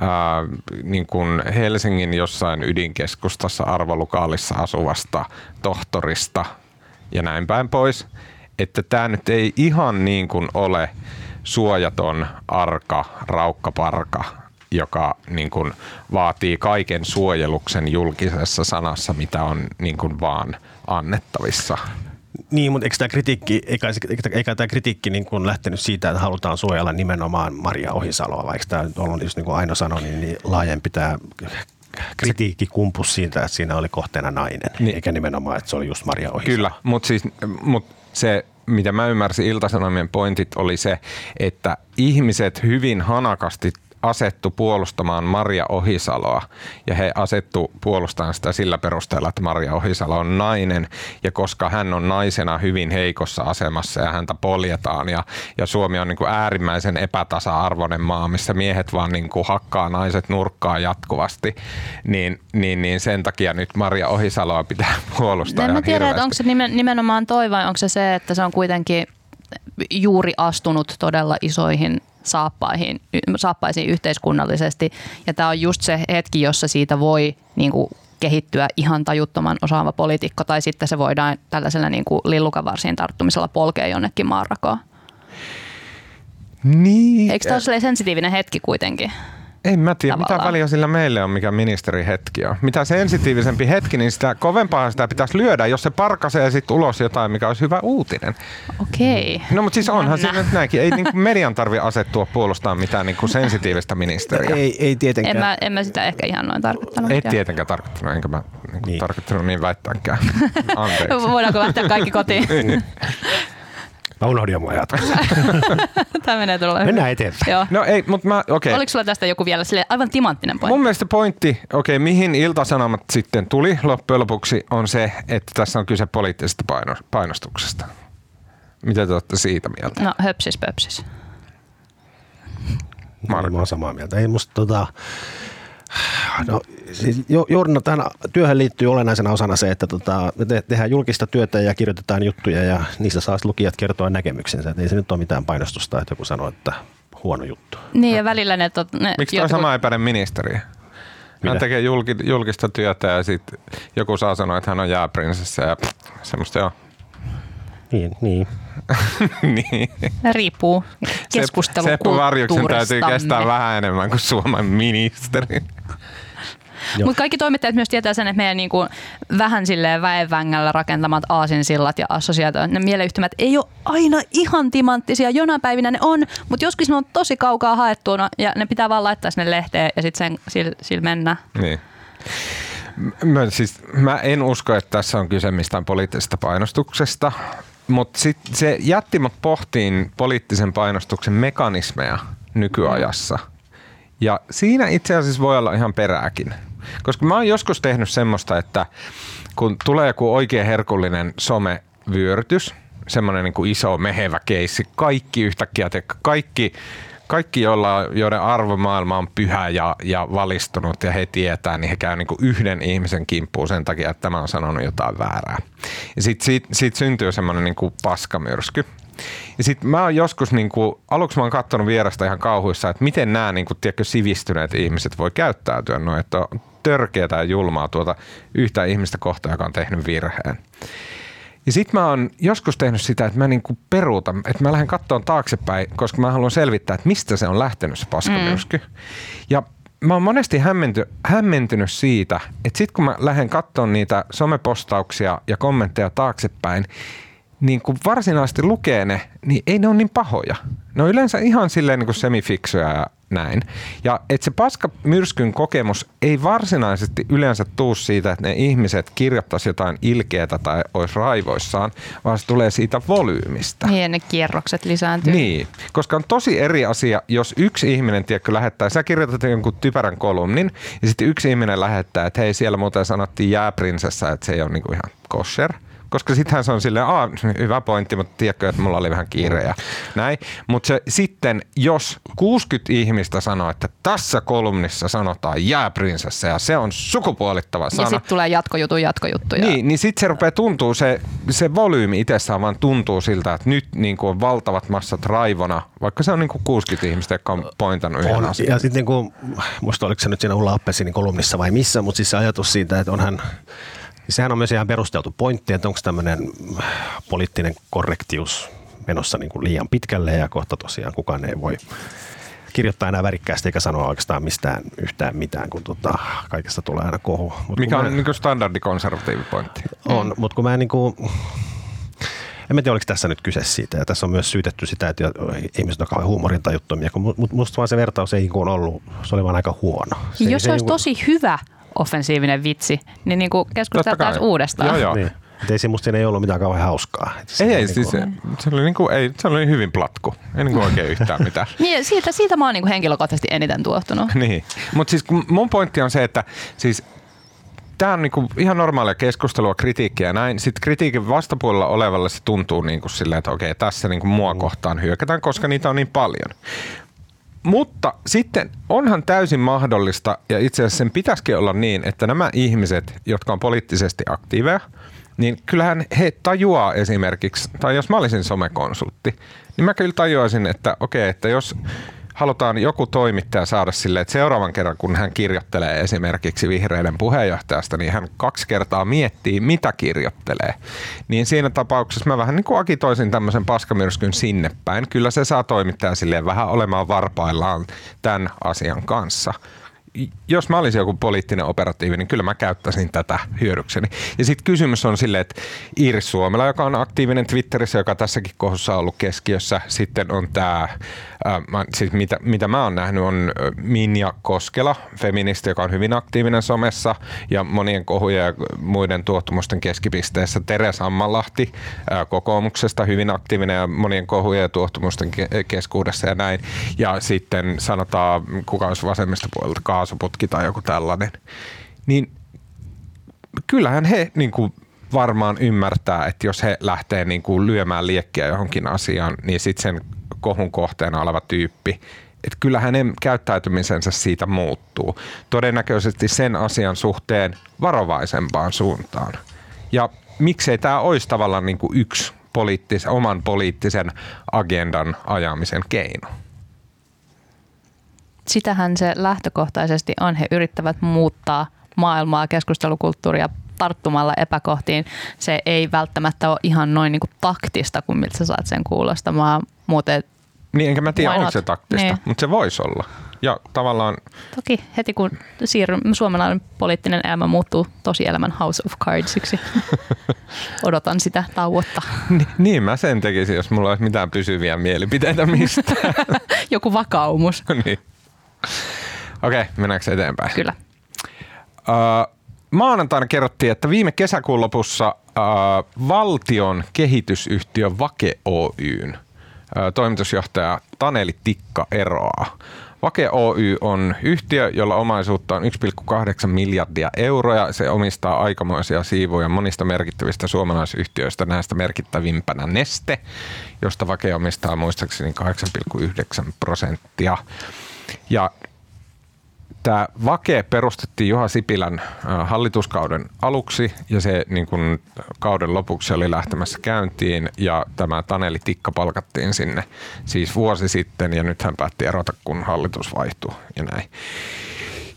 Speaker 1: ää, niin kuin Helsingin jossain ydinkeskustassa arvolukaalissa asuvasta tohtorista ja näin päin pois. Että tämä nyt ei ihan niin kuin ole suojaton arka, raukkaparka, joka niin kuin vaatii kaiken suojeluksen julkisessa sanassa, mitä on niin kuin vaan annettavissa.
Speaker 2: Niin, mutta eikö tämä kritiikki, eikä, eikä tämä kritiikki niin kuin lähtenyt siitä, että halutaan suojella nimenomaan Maria Ohisaloa, vaikka tämä on just niin kuin Aino sanoi, niin, niin laajempi tämä kritiikki kumpus siitä, että siinä oli kohteena nainen, niin. eikä nimenomaan, että se oli just Maria Ohisalo.
Speaker 1: Kyllä, mutta siis, mut se mitä mä ymmärsin Iltasanomien pointit oli se, että ihmiset hyvin hanakasti asettu puolustamaan Maria Ohisaloa ja he asettu puolustamaan sitä sillä perusteella, että Maria Ohisalo on nainen ja koska hän on naisena hyvin heikossa asemassa ja häntä poljetaan ja, ja Suomi on niin kuin äärimmäisen epätasa-arvoinen maa, missä miehet vaan niin kuin hakkaa naiset nurkkaa jatkuvasti, niin, niin, niin sen takia nyt Maria Ohisaloa pitää puolustaa.
Speaker 3: En mä tiedä, että onko se nimenomaan toi vai onko se se, että se on kuitenkin juuri astunut todella isoihin saappaihin, saappaisiin yhteiskunnallisesti. Ja tämä on just se hetki, jossa siitä voi niin kuin, kehittyä ihan tajuttoman osaava poliitikko, tai sitten se voidaan tällaisella niin kuin lillukavarsiin tarttumisella polkea jonnekin maanrakoon.
Speaker 1: Niin.
Speaker 3: Eikö tämä ole sensitiivinen hetki kuitenkin?
Speaker 1: En mä tiedä, Tavallaan. mitä väliä sillä meille on, mikä ministerihetki on. Mitä sensitiivisempi hetki, niin sitä kovempaa sitä pitäisi lyödä, jos se parkasee sitten ulos jotain, mikä olisi hyvä uutinen.
Speaker 3: Okei.
Speaker 1: No mutta siis onhan se nyt näinkin. Ei niin median tarvi asettua puolustaa mitään niin kuin sensitiivistä ministeriä.
Speaker 2: Ei, ei tietenkään.
Speaker 3: En mä, en mä sitä ehkä ihan noin tarkoittanut.
Speaker 1: Ei tietenkään tarkoittanut, enkä mä niin niin. tarkoittanut niin väittääkään. Anteeksi.
Speaker 3: Voidaanko lähteä kaikki kotiin?
Speaker 2: Niin. Mä unohdin jo mun ajatuksen.
Speaker 3: Tämä menee tuolla
Speaker 2: Mennään eteenpäin.
Speaker 3: Joo.
Speaker 1: No ei, mutta mä, okei. Okay.
Speaker 3: Oliko sulla tästä joku vielä sille aivan timanttinen pointti?
Speaker 1: Mun mielestä pointti, okei, okay, mihin iltasanomat sitten tuli loppujen lopuksi, on se, että tässä on kyse poliittisesta painostuksesta. Mitä te olette siitä mieltä?
Speaker 3: No höpsis pöpsis.
Speaker 2: Marko. Mä oon samaa mieltä. Ei musta tota, No, siis Journa, tähän työhön liittyy olennaisena osana se, että tota, me te- tehdään julkista työtä ja kirjoitetaan juttuja ja niistä saa lukijat kertoa näkemyksensä. Et ei se nyt ole mitään painostusta, että joku sanoo, että huono juttu.
Speaker 3: Niin ja välillä ne... Tot,
Speaker 1: ne Miksi jotkut... sama epäinen ministeri? Hän Mitä? tekee julki, julkista työtä ja sitten joku saa sanoa, että hän on jääprinsessa ja semmoista joo.
Speaker 2: Niin, niin.
Speaker 1: niin.
Speaker 3: Riippuu
Speaker 1: Seppo Varjuksen täytyy kestää vähän enemmän kuin Suomen ministeri.
Speaker 3: Mutta kaikki toimittajat myös tietää sen, että meidän niinku vähän silleen väenvängällä rakentamat aasinsillat ja assosiaatiot, ne mieleyhtymät ei ole aina ihan timanttisia. Jonain päivinä ne on, mutta joskus ne on tosi kaukaa haettuna ja ne pitää vaan laittaa sinne lehteen ja sitten sillä sil mennään.
Speaker 1: Niin. Mä, siis, mä en usko, että tässä on kyse mistään poliittisesta painostuksesta, mutta se jätti mut pohtiin poliittisen painostuksen mekanismeja nykyajassa. Ja siinä itse asiassa voi olla ihan perääkin. Koska mä oon joskus tehnyt semmoista, että kun tulee joku oikein herkullinen somevyörytys, semmoinen niin iso mehevä keissi, kaikki yhtäkkiä, kaikki, kaikki joilla, joiden arvomaailma on pyhä ja, ja valistunut ja he tietää, niin he käy niin yhden ihmisen kimppuun sen takia, että tämä on sanonut jotain väärää. Ja sitten siitä, siitä syntyy semmoinen niin paskamyrsky. Ja sitten mä oon joskus, niin kuin, aluksi mä oon katsonut vierestä ihan kauhuissa, että miten nämä niin kuin, tiedätkö, sivistyneet ihmiset voi käyttäytyä noin, että on törkeätä ja julmaa tuota yhtä ihmistä kohtaa, joka on tehnyt virheen. Ja sitten mä oon joskus tehnyt sitä, että mä niinku peruutan, että mä lähden kattoon taaksepäin, koska mä haluan selvittää, että mistä se on lähtenyt se paskamyrsky. Mm. Ja mä oon monesti hämmenty, hämmentynyt siitä, että sitten kun mä lähden kattoon niitä somepostauksia ja kommentteja taaksepäin, niin kun varsinaisesti lukee ne, niin ei ne ole niin pahoja. Ne on yleensä ihan silleen niin kuin semifiksuja ja näin. Ja että se paskamyrskyn kokemus ei varsinaisesti yleensä tuu siitä, että ne ihmiset kirjoittaisi jotain ilkeätä tai olisi raivoissaan, vaan se tulee siitä volyymista.
Speaker 3: Niin ne kierrokset lisääntyy.
Speaker 1: Niin, koska on tosi eri asia, jos yksi ihminen, tiedätkö, lähettää, sä kirjoitat jonkun typerän kolumnin, ja sitten yksi ihminen lähettää, että hei, siellä muuten sanottiin jääprinsessa, että se ei ole niinku ihan kosher. Koska sittenhän se on silleen, Aa, hyvä pointti, mutta tiedätkö, että mulla oli vähän kiire ja näin. Mutta se, sitten, jos 60 ihmistä sanoo, että tässä kolumnissa sanotaan jääprinsessa ja se on sukupuolittava sana.
Speaker 3: Ja sitten tulee jatkojutun jatkojuttuja.
Speaker 1: Niin, niin sitten se rupeaa tuntuu, se, se volyymi itsessään vaan tuntuu siltä, että nyt niin kuin on valtavat massat raivona, vaikka se on niin kuin 60 ihmistä, jotka on pointannut yhden
Speaker 2: On.
Speaker 1: asian.
Speaker 2: Ja sitten niin musta oliko se nyt siinä Ulla Appesinin kolumnissa vai missä, mutta siis se ajatus siitä, että onhan, sehän on myös ihan perusteltu pointti, että onko tämmöinen poliittinen korrektius menossa niin kuin liian pitkälle ja kohta tosiaan kukaan ei voi kirjoittaa enää värikkäästi eikä sanoa oikeastaan mistään yhtään mitään, kun tota, kaikesta tulee aina kohu. Mut
Speaker 1: Mikä on
Speaker 2: mä-
Speaker 1: niin kuin standardikonservatiivipointti.
Speaker 2: on, mutta kun mä en niinku, en mä tiedä, oliko tässä nyt kyse siitä. Ja tässä on myös syytetty sitä, että ihmiset on kauhean huumorintajuttomia, kun mu- mu- musta vaan se vertaus ei niinku ollut, se oli vaan aika huono. Se,
Speaker 3: Jos se, olisi
Speaker 2: niinku-
Speaker 3: tosi hyvä offensiivinen vitsi, niin, niin kuin keskusteltaisiin uudestaan.
Speaker 1: Joo, joo.
Speaker 2: Niin. Et ei se musta ei ollut mitään kauhean hauskaa. Et se
Speaker 1: Ei, ei,
Speaker 2: niinku-
Speaker 1: siis se, se, oli niinku, ei, se oli hyvin platku. Ei niinku oikein yhtään mitään.
Speaker 3: Niin, siitä, siitä mä oon niin kuin henkilökohtaisesti eniten tuottunut.
Speaker 1: niin. Mutta siis kun mun pointti on se, että siis tämä on niinku ihan normaalia keskustelua, kritiikkiä ja näin. Sitten kritiikin vastapuolella olevalle se tuntuu niinku silleen, että okei, tässä niinku mua kohtaan hyökätään, koska niitä on niin paljon. Mutta sitten onhan täysin mahdollista, ja itse asiassa sen pitäisikin olla niin, että nämä ihmiset, jotka on poliittisesti aktiiveja, niin kyllähän he tajuaa esimerkiksi, tai jos mä olisin somekonsultti, niin mä kyllä tajuaisin, että okei, että jos halutaan joku toimittaja saada sille, että seuraavan kerran kun hän kirjoittelee esimerkiksi vihreiden puheenjohtajasta, niin hän kaksi kertaa miettii, mitä kirjoittelee. Niin siinä tapauksessa mä vähän niin kuin agitoisin tämmöisen paskamyrskyn sinne päin. Kyllä se saa toimittaja silleen vähän olemaan varpaillaan tämän asian kanssa jos mä olisin joku poliittinen operatiivi, niin kyllä mä käyttäisin tätä hyödykseni. Ja sitten kysymys on silleen, että Iiris Suomela, joka on aktiivinen Twitterissä, joka tässäkin kohdassa on ollut keskiössä. Sitten on tämä, siis mitä, mitä mä oon nähnyt, on Minja Koskela, feministi, joka on hyvin aktiivinen somessa ja monien kohujen ja muiden tuottumusten keskipisteessä. Tere Sammalahti ää, kokoomuksesta, hyvin aktiivinen ja monien kohujen ja tuottumusten ke- keskuudessa ja näin. Ja sitten sanotaan, kuka olisi vasemmista puolelta, kaasuputki tai joku tällainen. Niin kyllähän he niin kuin varmaan ymmärtää, että jos he lähtee niin kuin lyömään liekkiä johonkin asiaan, niin sitten sen kohun kohteena oleva tyyppi, että kyllä hänen käyttäytymisensä siitä muuttuu. Todennäköisesti sen asian suhteen varovaisempaan suuntaan. Ja miksei tämä olisi tavallaan niin kuin yksi poliittis, oman poliittisen agendan ajamisen keino.
Speaker 3: Sitähän se lähtökohtaisesti on. He yrittävät muuttaa maailmaa, keskustelukulttuuria, tarttumalla epäkohtiin. Se ei välttämättä ole ihan noin niin kuin taktista kuin miltä sä saat sen kuulostamaan, muuten
Speaker 1: Niin, enkä mä tiedä,
Speaker 3: Why
Speaker 1: onko se taktista,
Speaker 3: Niin.
Speaker 1: mutta se voisi olla. Ja tavallaan,
Speaker 3: Toki heti kun siirryn, suomalainen poliittinen elämä muuttuu tosielämän House of Cardsiksi. Odotan sitä tauotta.
Speaker 1: ni- niin mä sen tekisin, jos mulla olisi mitään pysyviä mielipiteitä mistään.
Speaker 3: Joku vakaumus.
Speaker 1: niin. Okei, okay, mennäänkö eteenpäin?
Speaker 3: Kyllä.
Speaker 1: Uh, maanantaina kerrottiin, että viime kesäkuun lopussa uh, valtion kehitysyhtiö Vake Oyn uh, toimitusjohtaja Taneli Tikka eroaa. Vake Oy on yhtiö, jolla omaisuutta on 1,8 miljardia euroa. Se omistaa aikamoisia siivuja monista merkittävistä suomalaisyhtiöistä, näistä merkittävimpänä Neste, josta Vake omistaa muistaakseni 8,9 prosenttia. Ja Tämä Vake perustettiin Juha Sipilän äh, hallituskauden aluksi ja se niin kun, kauden lopuksi oli lähtemässä käyntiin ja tämä Taneli Tikka palkattiin sinne siis vuosi sitten ja nyt hän päätti erota, kun hallitus vaihtui ja näin.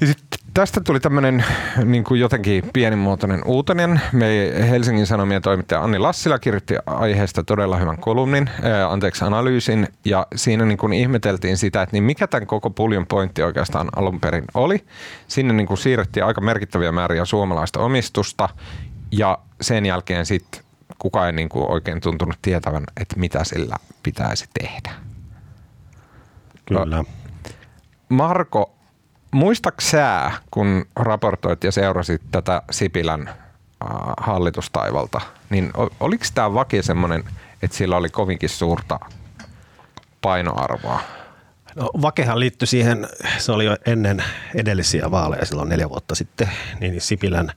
Speaker 1: Ja sitten tästä tuli tämmöinen niin kuin jotenkin pienimuotoinen uutinen. Me Helsingin Sanomien toimittaja Anni Lassila kirjoitti aiheesta todella hyvän kolumnin, ää, anteeksi analyysin, ja siinä niin kuin ihmeteltiin sitä, että niin mikä tämän koko puljon pointti oikeastaan alun perin oli. Sinne niin kuin siirrettiin aika merkittäviä määriä suomalaista omistusta, ja sen jälkeen sitten kukaan ei niin kuin oikein tuntunut tietävän, että mitä sillä pitäisi tehdä.
Speaker 2: Kyllä.
Speaker 1: Marko, muistatko sä, kun raportoit ja seurasit tätä Sipilän hallitustaivalta, niin oliko tämä vaki semmoinen, että sillä oli kovinkin suurta painoarvoa?
Speaker 2: No, Vakehan liittyi siihen, se oli jo ennen edellisiä vaaleja silloin neljä vuotta sitten, niin Sipilän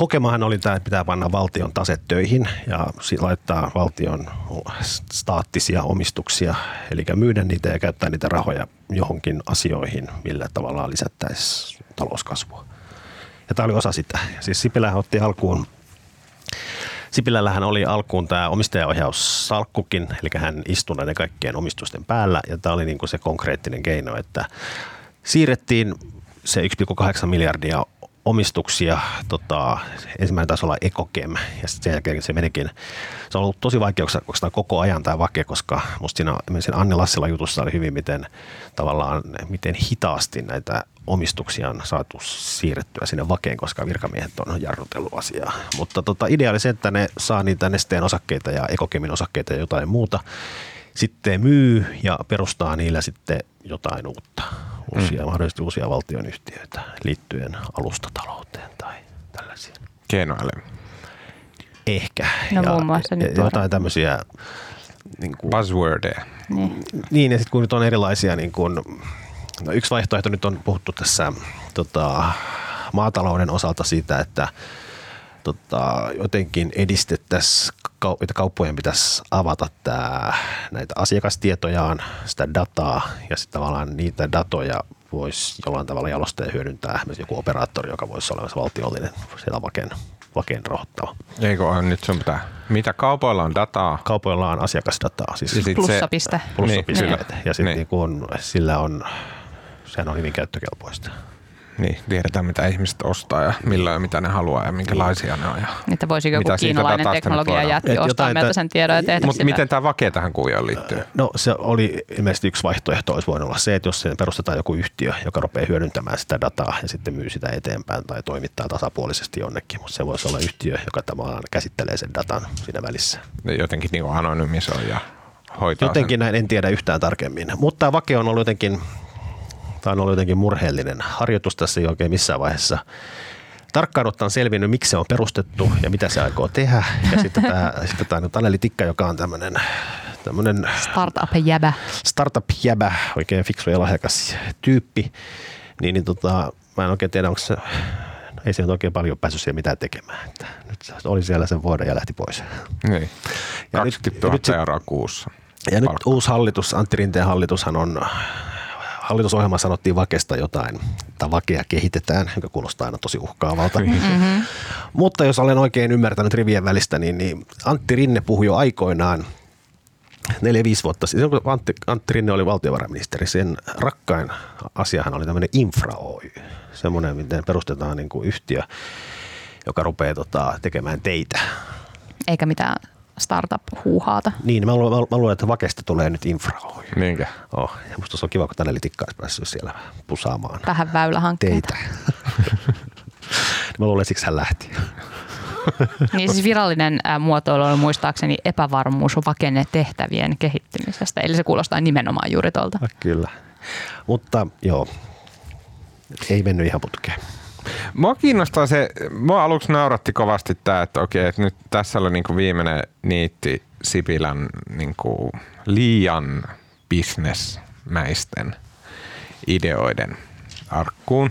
Speaker 2: hokemahan oli tämä, että pitää panna valtion taset töihin ja laittaa valtion staattisia omistuksia, eli myydä niitä ja käyttää niitä rahoja johonkin asioihin, millä tavallaan lisättäisiin talouskasvua. Ja tämä oli osa sitä. Siis Sipilä otti alkuun Sipilällähän oli alkuun tämä omistajaohjaussalkkukin, eli hän istui näiden kaikkien omistusten päällä, ja tämä oli niin kuin se konkreettinen keino, että siirrettiin se 1,8 miljardia omistuksia, tota, ensimmäinen taisi olla Ekokem, ja sen jälkeen se menikin, se on ollut tosi vaikeuksia koko ajan tämä vake, koska musta siinä, siinä Anni Lassila jutussa oli hyvin, miten tavallaan, miten hitaasti näitä omistuksia on saatu siirrettyä sinne vakeen, koska virkamiehet on jarrutellut asiaa. Mutta tota, idea oli se, että ne saa niitä nesteen osakkeita ja ekokemin osakkeita ja jotain muuta. Sitten myy ja perustaa niillä sitten jotain uutta, uusia, mm. mahdollisesti uusia valtionyhtiöitä liittyen alustatalouteen tai tällaisia.
Speaker 1: Keinoäly.
Speaker 2: Ehkä.
Speaker 3: No
Speaker 2: ja,
Speaker 3: muun muassa nyt
Speaker 2: ja
Speaker 3: tuoda.
Speaker 2: jotain tämmöisiä niin kuin,
Speaker 1: Buzzwordeja.
Speaker 3: Niin.
Speaker 2: niin, ja sitten kun nyt on erilaisia, niin kun, no yksi vaihtoehto nyt on puhuttu tässä tota, maatalouden osalta siitä, että tota, jotenkin edistettäisiin, kau- että kauppojen pitäisi avata tää, näitä asiakastietojaan, sitä dataa, ja sitten tavallaan niitä datoja voisi jollain tavalla jalostaa ja hyödyntää esimerkiksi joku operaattori, joka voisi olla valtiollinen siellä vaken, vaken rahoittava.
Speaker 1: Eikö ole nyt sun pitää? Mitä kaupoilla on dataa?
Speaker 2: Kaupoilla on asiakasdataa, siis
Speaker 1: Ja sit
Speaker 3: Plussapiste.
Speaker 2: plussapisteitä,
Speaker 1: Niin,
Speaker 2: ja sitten
Speaker 1: niin.
Speaker 2: niin. kun sillä on, sehän on hyvin käyttökelpoista.
Speaker 1: Niin, tiedetään mitä ihmiset ostaa ja milloin ja mitä ne haluaa ja minkälaisia ne on. Ja...
Speaker 3: Että voisiko joku kiinalainen teknologia jätti
Speaker 2: Et
Speaker 3: ostaa
Speaker 2: jotain
Speaker 3: meiltä
Speaker 2: tä-
Speaker 3: sen tiedon ja tehdä
Speaker 1: Mutta miten tämä vake tähän kuvioon liittyy?
Speaker 2: No se oli ilmeisesti yksi vaihtoehto olisi voinut olla se, että jos siihen perustetaan joku yhtiö, joka rupeaa hyödyntämään sitä dataa ja sitten myy sitä eteenpäin tai toimittaa tasapuolisesti jonnekin, mutta se voisi olla yhtiö, joka tavallaan käsittelee sen datan siinä välissä.
Speaker 1: Ne jotenkin niin anonymisoi ja hoitaa
Speaker 2: Jotenkin näin en tiedä yhtään tarkemmin, mutta tämä vake on ollut jotenkin, tämä on ollut jotenkin murheellinen harjoitus tässä ei oikein missään vaiheessa. Tarkkaan ottaen selvinnyt, miksi se on perustettu ja mitä se aikoo tehdä. Ja sitten tämä, sitten tämä Taneli Tikka, joka on tämmöinen, tämmöinen
Speaker 3: Startup-jäbä.
Speaker 2: startup-jäbä, oikein fiksu ja lahjakas tyyppi, niin, niin tota, mä en oikein tiedä, onko se, no ei se nyt oikein paljon päässyt siihen mitään tekemään. Että nyt se oli siellä sen vuoden ja lähti pois.
Speaker 1: Niin.
Speaker 2: Ja
Speaker 1: 20
Speaker 2: nyt-
Speaker 1: 000
Speaker 2: nyt sit-
Speaker 1: euroa kuussa.
Speaker 2: Ja nyt uusi hallitus, Antti Rinteen hallitushan on, hallitusohjelma sanottiin Vakesta jotain, että Vakea kehitetään, joka kuulostaa aina tosi uhkaavalta. Mm-hmm. Mutta jos olen oikein ymmärtänyt rivien välistä, niin, niin Antti Rinne puhui jo aikoinaan neljä, viisi vuotta sitten, kun Antti, Antti Rinne oli valtiovarainministeri, sen rakkain asiahan oli tämmöinen infra Oy, semmoinen, miten perustetaan niin kuin yhtiö, joka rupeaa tota, tekemään teitä.
Speaker 3: Eikä mitään startup-huuhaata.
Speaker 2: Niin, mä luulen, mä luulen, että Vakesta tulee nyt infra
Speaker 1: Niinkö?
Speaker 2: Oh, ja musta se on kiva, kun Taneli Tikka olisi päässyt siellä pusaamaan
Speaker 3: Vähän väylähankkeita.
Speaker 2: teitä. mä luulen, että siksi hän lähti.
Speaker 3: Niin siis virallinen ää, muotoilu on muistaakseni epävarmuus vakenne tehtävien kehittymisestä. Eli se kuulostaa nimenomaan juuri tuolta.
Speaker 2: Kyllä. Mutta joo, ei mennyt ihan putkeen.
Speaker 1: Mua kiinnostaa se, mua aluksi nauratti kovasti tämä, että okei, että nyt tässä oli niinku viimeinen niitti Sipilän niinku liian bisnesmäisten ideoiden arkkuun.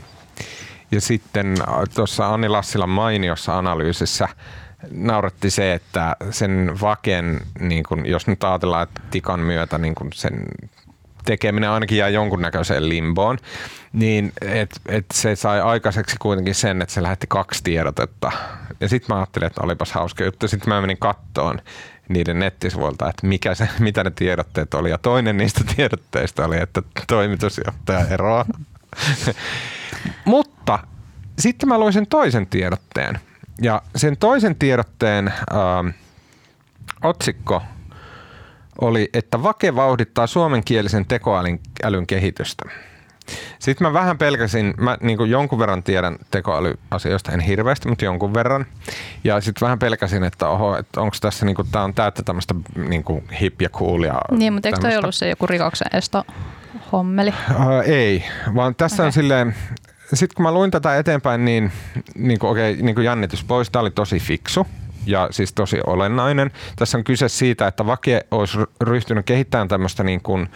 Speaker 1: Ja sitten tuossa Anni Lassilan mainiossa analyysissä nauratti se, että sen vaken, niin kun, jos nyt ajatellaan, että tikan myötä niin kun sen tekeminen ainakin jää jonkunnäköiseen limboon, niin et, et se sai aikaiseksi kuitenkin sen, että se lähetti kaksi tiedotetta. Ja sitten mä ajattelin, että olipas hauska juttu. Sitten mä menin kattoon niiden nettisivuilta, että mikä se, mitä ne tiedotteet oli. Ja toinen niistä tiedotteista oli, että toimitusjohtaja eroaa. Mutta sitten mä luin sen toisen tiedotteen. Ja sen toisen tiedotteen ähm, otsikko oli, että Vake vauhdittaa suomenkielisen tekoälyn älyn kehitystä. Sitten mä vähän pelkäsin, mä niin jonkun verran tiedän tekoälyasioista, en hirveästi, mutta jonkun verran. Ja sitten vähän pelkäsin, että oho, että onko tässä, niin kuin, tää on täyttä tämmöistä niin hip ja cool ja
Speaker 3: Niin, mutta eikö toi ollut se joku rikoksen esto hommeli?
Speaker 1: Uh, ei, vaan tässä okay. on silleen, sitten kun mä luin tätä eteenpäin, niin, niin kuin, okay, niin kuin jännitys pois, tämä oli tosi fiksu ja siis tosi olennainen. Tässä on kyse siitä, että Vake olisi ryhtynyt kehittämään tämmöistä niin kuin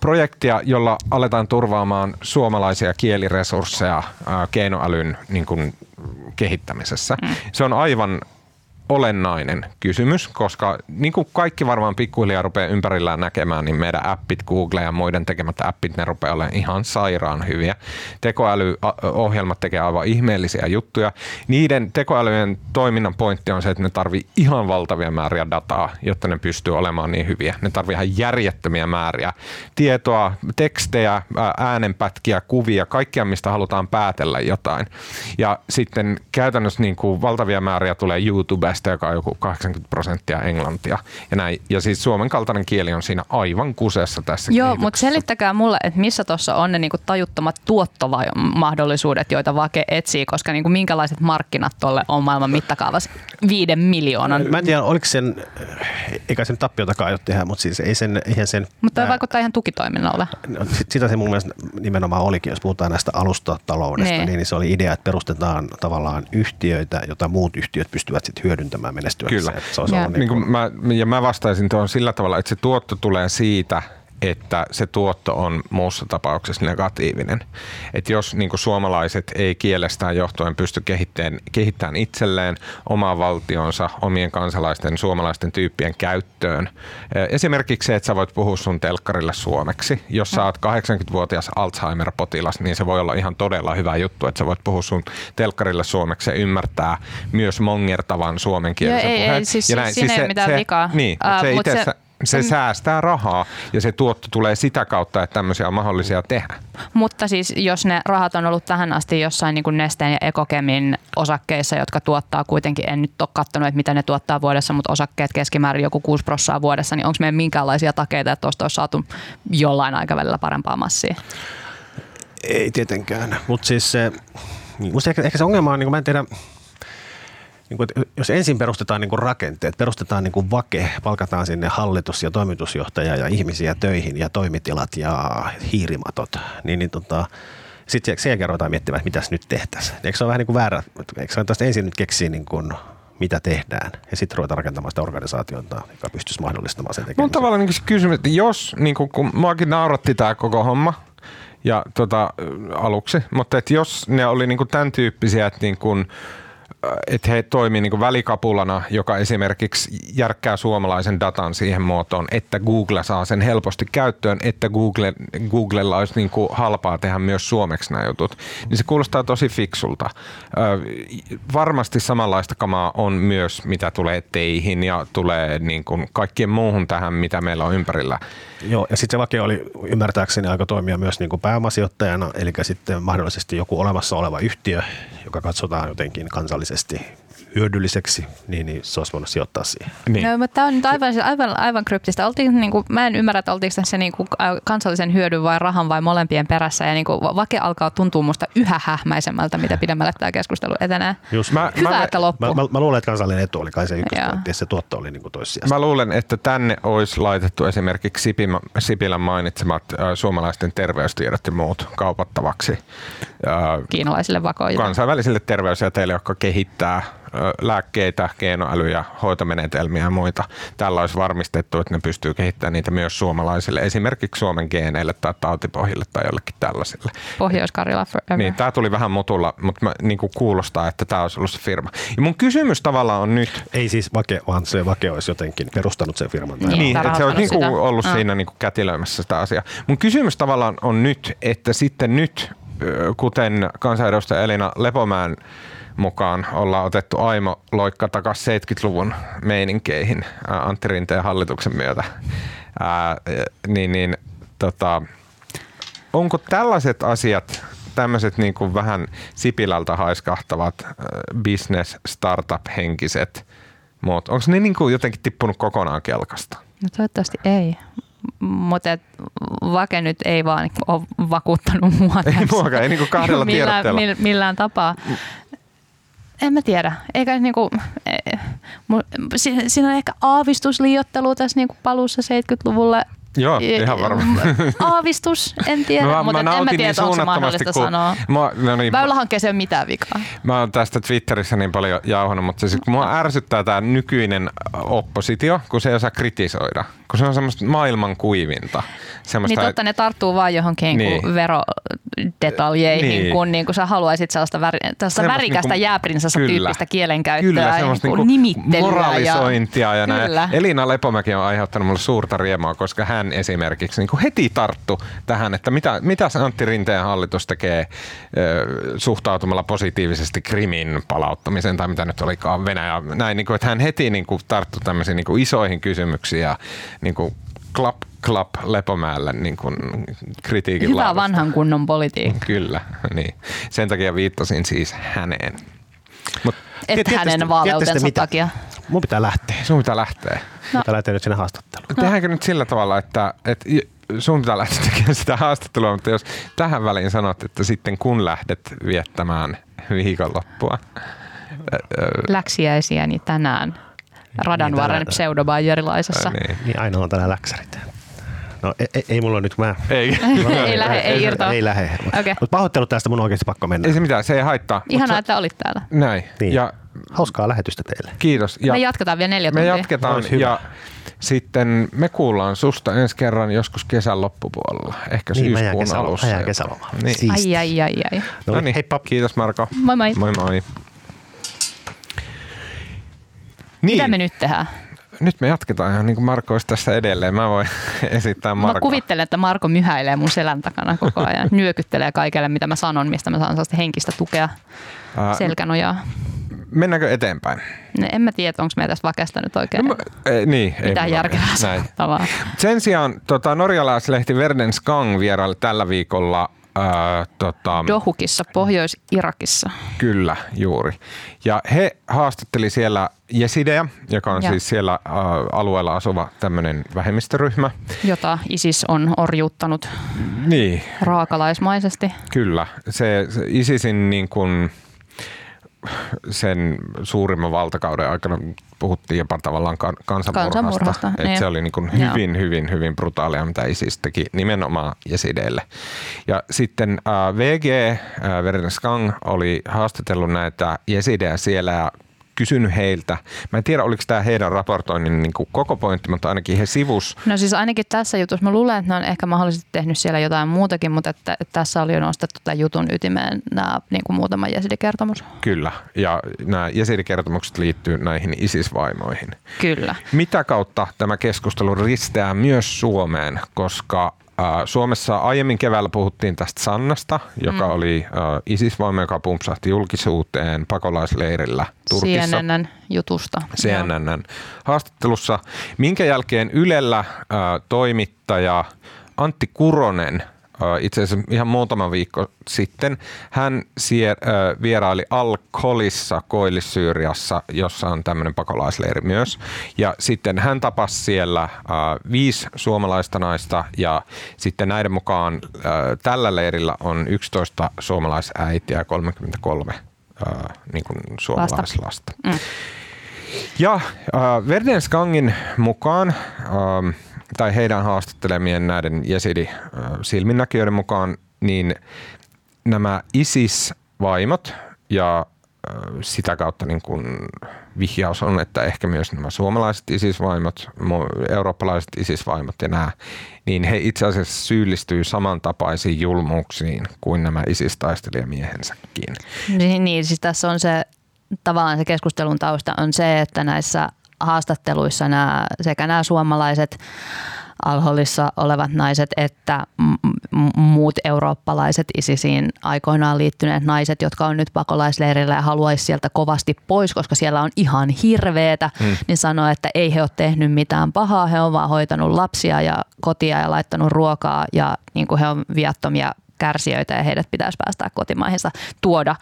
Speaker 1: projektia, jolla aletaan turvaamaan suomalaisia kieliresursseja keinoälyn niin kuin, kehittämisessä. Mm. Se on aivan olennainen kysymys, koska niin kuin kaikki varmaan pikkuhiljaa rupeaa ympärillään näkemään, niin meidän appit, Google ja muiden tekemät appit, ne rupeaa olemaan ihan sairaan hyviä. Tekoälyohjelmat tekee aivan ihmeellisiä juttuja. Niiden tekoälyjen toiminnan pointti on se, että ne tarvii ihan valtavia määriä dataa, jotta ne pystyy olemaan niin hyviä. Ne tarvii ihan järjettömiä määriä tietoa, tekstejä, äänenpätkiä, kuvia, kaikkia, mistä halutaan päätellä jotain. Ja sitten käytännössä niin kuin valtavia määriä tulee YouTube kielestä, joka on joku 80 prosenttia englantia. Ja, näin. ja siis suomen kaltainen kieli on siinä aivan kusessa tässä
Speaker 3: Joo, mutta selittäkää mulle, että missä tuossa on ne niinku tajuttomat tuottomahdollisuudet, joita Vake etsii, koska niinku minkälaiset markkinat tuolle on maailman mittakaavassa viiden miljoonan.
Speaker 2: Mä en tiedä, oliko sen, eikä sen tappiotakaan aio tehdä, mutta siis ei sen, eihän sen...
Speaker 3: Mutta toi vaikuttaa ihan tukitoiminnalle.
Speaker 2: No, sitä se mun mielestä nimenomaan olikin, jos puhutaan näistä alustataloudesta, niin, niin se oli idea, että perustetaan tavallaan yhtiöitä, jota muut yhtiöt pystyvät sitten hyödyntämään hyödyntämään menestyäkseen.
Speaker 1: Kyllä. Se olisi ja. Niin kuin mä, ja mä vastaisin tuohon sillä tavalla, että se tuotto tulee siitä, että se tuotto on muussa tapauksessa negatiivinen. Että jos niin suomalaiset ei kielestään johtuen pysty kehittämään, kehittämään itselleen omaa valtionsa, omien kansalaisten, suomalaisten tyyppien käyttöön. Esimerkiksi se, että sä voit puhua sun telkkarille suomeksi. Jos sä oot 80-vuotias Alzheimer-potilas, niin se voi olla ihan todella hyvä juttu, että sä voit puhua sun telkkarille suomeksi ja ymmärtää myös mongertavan suomenkielisen
Speaker 3: Joo, ei,
Speaker 1: puheen.
Speaker 3: Ei, siis, ja näin, siis, siinä siis ei se, mitään
Speaker 1: se,
Speaker 3: vikaa.
Speaker 1: Niin, uh, se, itse, se se mm. säästää rahaa ja se tuotto tulee sitä kautta, että tämmöisiä on mahdollisia tehdä.
Speaker 3: Mutta siis jos ne rahat on ollut tähän asti jossain niin kuin Nesteen ja Ekokemin osakkeissa, jotka tuottaa kuitenkin, en nyt ole katsonut, että mitä ne tuottaa vuodessa, mutta osakkeet keskimäärin joku 6 prosenttia vuodessa, niin onko meidän minkäänlaisia takeita, että tuosta olisi saatu jollain aikavälillä parempaa massia?
Speaker 2: Ei tietenkään, mutta siis se, ehkä, ehkä se ongelma on, niin kuin mä en tiedä, niin kuin, jos ensin perustetaan niin kuin rakenteet, perustetaan niin kuin vake, palkataan sinne hallitus- ja toimitusjohtaja ja ihmisiä töihin ja toimitilat ja hiirimatot, niin, niin tota, sitten sen jälkeen ruvetaan miettimään, että mitäs nyt tehtäisiin. Eikö se ole vähän niin kuin väärä, eikö se tästä ensin nyt keksiä niin kuin mitä tehdään, ja sitten ruvetaan rakentamaan sitä organisaatiota, joka pystyisi mahdollistamaan sen tekemisen.
Speaker 1: Mun tavallaan niin se kysymys, että jos, niin kuin, kun muakin nauratti tämä koko homma, ja tota, aluksi, mutta että jos ne oli niin kuin tämän tyyppisiä, että niin kuin, että he toimii niin välikapulana, joka esimerkiksi järkkää suomalaisen datan siihen muotoon, että Google saa sen helposti käyttöön, että Google, Googlella olisi niin kuin halpaa tehdä myös suomeksi nämä jutut, niin se kuulostaa tosi fiksulta. Varmasti samanlaista kamaa on myös, mitä tulee teihin ja tulee niin kuin kaikkien muuhun tähän, mitä meillä on ympärillä.
Speaker 2: Joo, ja sitten se vake oli ymmärtääkseni aika toimia myös niin kuin pääomasijoittajana, eli sitten mahdollisesti joku olemassa oleva yhtiö, joka katsotaan jotenkin kansallisesti mahdollisesti hyödylliseksi, niin, niin se olisi voinut sijoittaa siihen.
Speaker 1: Niin.
Speaker 3: No, mutta tämä on nyt aivan, aivan, aivan kryptistä. Oltiin, niin kuin, mä en ymmärrä, että oltiinko tässä niin kuin, kansallisen hyödyn vai rahan vai molempien perässä. Ja niin kuin, vake alkaa tuntua musta yhä hähmäisemmältä, mitä pidemmälle tämä keskustelu etenee.
Speaker 2: Just,
Speaker 1: Mä-
Speaker 3: Hyvä,
Speaker 1: mä-
Speaker 3: että loppuu.
Speaker 2: Mä, mä, mä, luulen, että kansallinen etu oli kai se ykköspointti, ja se tuotto oli niin kuin toissijasta.
Speaker 1: Mä luulen, että tänne olisi laitettu esimerkiksi Sipilän, Sipilän mainitsemat äh, suomalaisten terveystiedot ja muut kaupattavaksi äh,
Speaker 3: Kiinalaisille vakoille.
Speaker 1: kansainvälisille terveysjäteille, jotka kehittää lääkkeitä, keinoälyjä, hoitomenetelmiä ja muita. Tällä olisi varmistettu, että ne pystyy kehittämään niitä myös suomalaisille, esimerkiksi Suomen geeneille tai tautipohjille tai jollekin tällaisille.
Speaker 3: Pohjois-Karjala forever.
Speaker 1: Niin, tämä tuli vähän mutulla, mutta mä, niin kuin kuulostaa, että tämä olisi ollut se firma. Ja mun kysymys tavallaan on nyt,
Speaker 2: Ei siis Vake, vaan se Vake olisi jotenkin perustanut sen firman.
Speaker 3: Niin.
Speaker 1: Niin, että se olisi niinku
Speaker 3: sitä.
Speaker 1: ollut
Speaker 3: Ah.
Speaker 1: siinä niinku kätilöimässä sitä asiaa. Mun kysymys tavallaan on nyt, että sitten nyt, kuten kansanedustaja Elina Lepomäen mukaan ollaan otettu Aimo loikka takaisin 70-luvun meininkeihin Antti Rinteen hallituksen myötä, ää, niin, niin tota, onko tällaiset asiat, tämmöiset niin kuin vähän Sipilältä haiskahtavat äh, business startup-henkiset muut, onko ne niin kuin jotenkin tippunut kokonaan kelkasta?
Speaker 3: No toivottavasti ei. Mutta Vake nyt ei vaan ole vakuuttanut mua
Speaker 1: Ei muakaan, ei niinku kahdella
Speaker 3: millään, millään tapaa. En mä tiedä. Eikä niinku, eh, mu- si- siinä on ehkä aavistusliiottelu tässä niinku paluussa 70-luvulle.
Speaker 1: Joo, ihan varmaan.
Speaker 3: Aavistus, en tiedä,
Speaker 1: mä,
Speaker 3: mutta en mä
Speaker 1: nautin
Speaker 3: tiedä,
Speaker 1: niin
Speaker 3: onko se mahdollista
Speaker 1: kun
Speaker 3: sanoa.
Speaker 1: Mä, no niin,
Speaker 3: Väylähankkeeseen ei ole mitään vikaa.
Speaker 1: Mä oon tästä Twitterissä niin paljon jauhanut, mutta siis mua ärsyttää tämä nykyinen oppositio, kun se ei osaa kritisoida. Kun se on semmoista maailman kuivinta. Semmoista,
Speaker 3: Niin totta, ne tarttuu vaan johonkin
Speaker 1: Niin.
Speaker 3: niin. verodetaljeihin,
Speaker 1: Niin.
Speaker 3: niin. kun, niin kun sä haluaisit sellaista, väri, sellaista värikästä
Speaker 1: niinku-
Speaker 3: jääprinsessa tyyppistä kielenkäyttöä
Speaker 1: Kyllä,
Speaker 3: ja
Speaker 1: semmoista
Speaker 3: niin
Speaker 1: niinku
Speaker 3: nimittelyä.
Speaker 1: moralisointia ja, näin.
Speaker 3: Kyllä.
Speaker 1: Elina Lepomäki on aiheuttanut mulle suurta riemaa, koska hän esimerkiksi niin heti tarttu tähän, että mitä, mitä se Antti Rinteen hallitus tekee suhtautumalla positiivisesti Krimin palauttamiseen tai mitä nyt olikaan Venäjä. Näin, niin kuin, että hän heti niin kuin, tarttu tämmöisiin niin kuin isoihin kysymyksiin ja niin kuin, klap, klap Lepomäelle niin kuin, kritiikin
Speaker 3: Hyvä
Speaker 1: laudasta.
Speaker 3: vanhan kunnon politiikka.
Speaker 1: Kyllä, niin. Sen takia viittasin siis häneen. Mut
Speaker 2: Tiedättekö
Speaker 3: hänen vaaleutensa takia.
Speaker 2: Mun pitää lähteä.
Speaker 1: sun pitää lähteä.
Speaker 2: No. Pitää lähteä nyt sinne haastatteluun.
Speaker 1: No. Tehdäänkö nyt sillä tavalla, että, että sun pitää lähteä tekemään sitä haastattelua, mutta jos tähän väliin sanot, että sitten kun lähdet viettämään viikonloppua,
Speaker 3: Läksiäisiäni tänään Radanvarren
Speaker 2: tänään.
Speaker 3: pseudobayerilaisessa.
Speaker 1: niin.
Speaker 2: Niin aina on tänään läksärit. No ei, ei, ei mulla nyt, mä...
Speaker 1: Ei.
Speaker 3: ei lähde, ei irtoa.
Speaker 2: Ei lähde.
Speaker 3: Okei.
Speaker 2: Mutta pahoittelut tästä, mun on oikeasti pakko mennä.
Speaker 1: Ei se mitään, se ei haittaa.
Speaker 3: Ihanaa,
Speaker 1: se-
Speaker 3: että olit täällä.
Speaker 1: Näin.
Speaker 2: Niin.
Speaker 1: Ja
Speaker 2: Hauskaa lähetystä teille.
Speaker 1: kiitos. Ja
Speaker 3: Me jatketaan vielä neljä
Speaker 1: me
Speaker 3: tuntia.
Speaker 1: jatketaan
Speaker 2: Olisi hyvä.
Speaker 1: ja sitten me kuullaan susta ensi kerran joskus kesän loppupuolella, ehkä
Speaker 2: Niin,
Speaker 1: syyskuun
Speaker 2: kesälomalle.
Speaker 1: alussa.
Speaker 2: Mä kesälomalle.
Speaker 1: Niin.
Speaker 3: Ai, ai, ai, ai.
Speaker 2: No
Speaker 1: No
Speaker 2: niin,
Speaker 1: niin,
Speaker 2: heippa.
Speaker 1: Kiitos Marko.
Speaker 3: Moi moi.
Speaker 1: Moi moi.
Speaker 3: Mitä
Speaker 1: Niin,
Speaker 3: me nyt tehdään?
Speaker 1: Nyt me jatketaan ihan niin kuin Marko olisi tässä edelleen. Mä voin esittää Marko.
Speaker 3: Mä kuvittelen, että Marko myhäilee mun selän takana koko ajan. Nyökyttelee kaikelle, mitä mä sanon, mistä mä saan sellaista henkistä tukea,
Speaker 1: Ää,
Speaker 3: selkänojaa.
Speaker 1: Mennäänkö eteenpäin?
Speaker 3: No, en mä tiedä, onko meidän tässä vakesta nyt oikein
Speaker 1: No, mä- ei, niin, ei
Speaker 3: mitään
Speaker 1: mulla
Speaker 3: järkevää.
Speaker 1: Sen sijaan tota, norjalaislehti Verden Skang vieraili tällä viikolla ää, tota,
Speaker 3: Dohukissa, Pohjois-Irakissa.
Speaker 1: Kyllä, juuri. Ja he haastatteli siellä Jesidejä, joka on
Speaker 3: Ja.
Speaker 1: siis siellä ä, alueella asuva tämmöinen vähemmistöryhmä.
Speaker 3: jota ISIS on orjuuttanut
Speaker 1: Niin,
Speaker 3: raakalaismaisesti.
Speaker 1: kyllä. Se, se ISISin niin kuin sen suurimman valtakauden aikana puhuttiin jopa tavallaan kan- kansanmurhasta.
Speaker 3: Kansanmurhasta,
Speaker 1: että
Speaker 3: niin.
Speaker 1: se oli niin kuin
Speaker 3: Joo.
Speaker 1: hyvin, hyvin, hyvin brutaalia, mitä ISIS teki nimenomaan jesideille. Ja sitten äh, VG, äh, Verden Skang, oli haastatellut näitä jesidejä siellä ja kysynyt heiltä. Mä en tiedä, oliko tämä heidän raportoinnin niin kuin koko pointti, mutta ainakin he sivus
Speaker 3: No siis ainakin tässä jutussa, mä luulen, että ne on ehkä mahdollisesti tehnyt siellä jotain muutakin, mutta että, että tässä oli jo nostettu tämän jutun ytimeen nämä niin kuin muutama jesidikertomus.
Speaker 1: Kyllä, ja nämä jesidikertomukset liittyy näihin ISIS-vaimoihin.
Speaker 3: Kyllä.
Speaker 1: Mitä kautta tämä keskustelu risteää myös Suomeen, koska Suomessa aiemmin keväällä puhuttiin tästä Sannasta, joka mm. oli ISIS-voima, joka pumpsahti julkisuuteen pakolaisleirillä Turkissa.
Speaker 3: CNN jutusta. Joo.
Speaker 1: CNNn haastattelussa, minkä jälkeen Ylellä äh, toimittaja Antti Kuronen itse asiassa ihan muutama viikko sitten. Hän sier, vieraili Al-Kolissa Koillis-Syyriassa, jossa on tämmöinen pakolaisleiri myös. Ja sitten hän tapasi siellä viisi suomalaista naista ja sitten näiden mukaan tällä leirillä on 11 suomalaisäitiä ja 33 niin kuin suomalaislasta. Mm. Ja äh, Verdensgangin mukaan, äh, tai heidän haastattelemien näiden jesidi-silminnäkijöiden mukaan, niin nämä ISIS-vaimot ja sitä kautta niin kuin vihjaus on, että ehkä myös nämä suomalaiset ISIS-vaimot, eurooppalaiset ISIS-vaimot ja nämä, niin he itse asiassa syyllistyy samantapaisiin julmuuksiin kuin nämä ISIS-taistelijamiehensäkin.
Speaker 3: Niin, niin, siis tässä on se tavallaan se keskustelun tausta on se, että näissä haastatteluissa nämä, sekä nämä suomalaiset alhollissa olevat naiset että muut eurooppalaiset ISISiin aikoinaan liittyneet naiset, jotka on nyt pakolaisleirillä ja haluaisi sieltä kovasti pois, koska siellä on ihan hirveetä, hmm. niin sanoo, että ei he ole tehnyt mitään pahaa, he on vaan hoitanut lapsia ja kotia ja laittanut ruokaa ja niin kuin he on viattomia kärsijöitä ja heidät pitäisi päästää kotimaihinsa, tuoda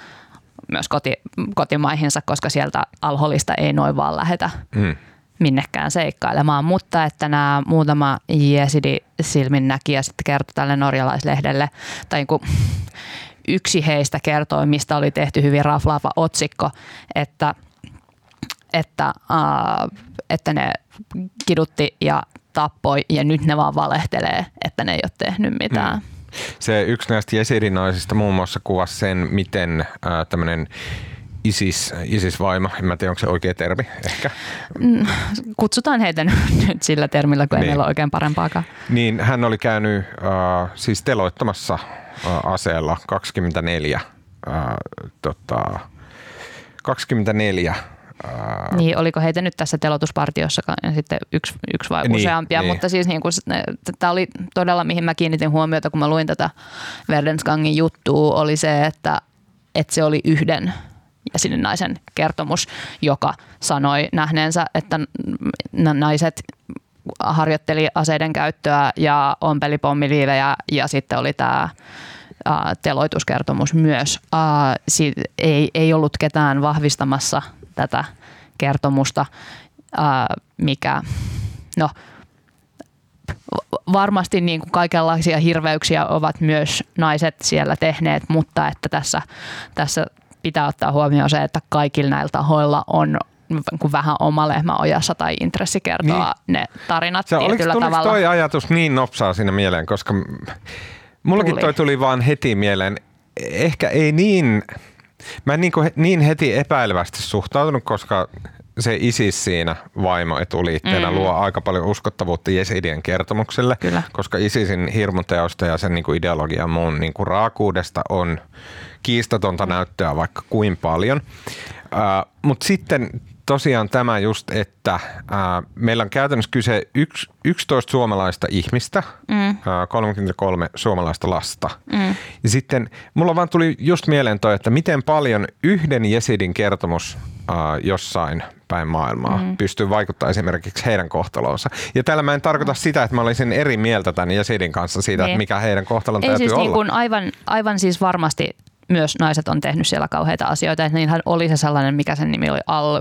Speaker 3: myös koti, kotimaihinsa, koska sieltä alholista ei noin vaan lähetä mm. minnekään seikkailemaan. Mutta että nämä muutama jesidi silminnäkijä sitten kertoi tälle norjalaislehdelle, tai niin kuin yksi heistä kertoi, mistä oli tehty hyvin raflaava otsikko, että, että, äh, että ne kidutti ja tappoi ja nyt ne vaan valehtelee, että ne ei ole tehnyt mitään. Mm.
Speaker 1: Se yksi näistä jesidinaisista muun muassa kuvasi sen, miten äh, tämmöinen ISIS, ISIS-vaimo, en mä tiedä onko se oikea termi ehkä.
Speaker 3: Mm, kutsutaan heitä nyt sillä termillä, kun niin. ei meillä ole oikein parempaakaan.
Speaker 1: Niin hän oli käynyt äh, siis teloittamassa äh, aseella 24, äh, tota, 24
Speaker 3: niin, oliko heitä nyt tässä telotuspartiossa sitten yksi, yksi vai niin, useampia, niin. mutta siis niin kuin, tämä oli todella, mihin mä kiinnitin huomiota, kun mä luin tätä Verdenskangin juttua, oli se, että, että se oli yhden ja sinne naisen kertomus, joka sanoi nähneensä, että naiset harjoitteli aseiden käyttöä ja ompeli pommiliivejä ja sitten oli tämä teloituskertomus myös. ei, ei ollut ketään vahvistamassa tätä kertomusta, mikä no, varmasti niin kuin kaikenlaisia hirveyksiä ovat myös naiset siellä tehneet, mutta että tässä, tässä pitää ottaa huomioon se, että kaikilla näillä tahoilla on kuin vähän oma lehmä ojassa tai intressi kertoa niin. ne tarinat se, tietyllä oliko, tavalla.
Speaker 1: toi ajatus niin nopsaa siinä mieleen, koska mullakin tuli. toi tuli vaan heti mieleen. Ehkä ei niin Mä en niin, kuin, niin heti epäilevästi suhtautunut, koska se ISIS siinä vaimo etuliitteenä mm. luo aika paljon uskottavuutta Jesidien kertomukselle, Kyllä. koska ISISin hirmuteosta ja sen niin kuin ideologian muun niin kuin raakuudesta on kiistatonta näyttöä vaikka kuin paljon. Uh, Mutta sitten tosiaan tämä just, että ää, meillä on käytännössä kyse yks, 11 suomalaista ihmistä, mm. ää, 33 suomalaista lasta. Mm. Ja sitten mulla vaan tuli just mieleen toi, että miten paljon yhden jesidin kertomus ää, jossain päin maailmaa mm. pystyy vaikuttaa esimerkiksi heidän kohtalonsa. Ja tällä mä en tarkoita sitä, että mä olisin eri mieltä tämän jesidin kanssa siitä, niin. että mikä heidän kohtalon Ei täytyy
Speaker 3: siis
Speaker 1: olla.
Speaker 3: Niin kuin aivan, aivan siis varmasti myös naiset on tehnyt siellä kauheita asioita. Että niinhän oli se sellainen, mikä sen nimi oli, Al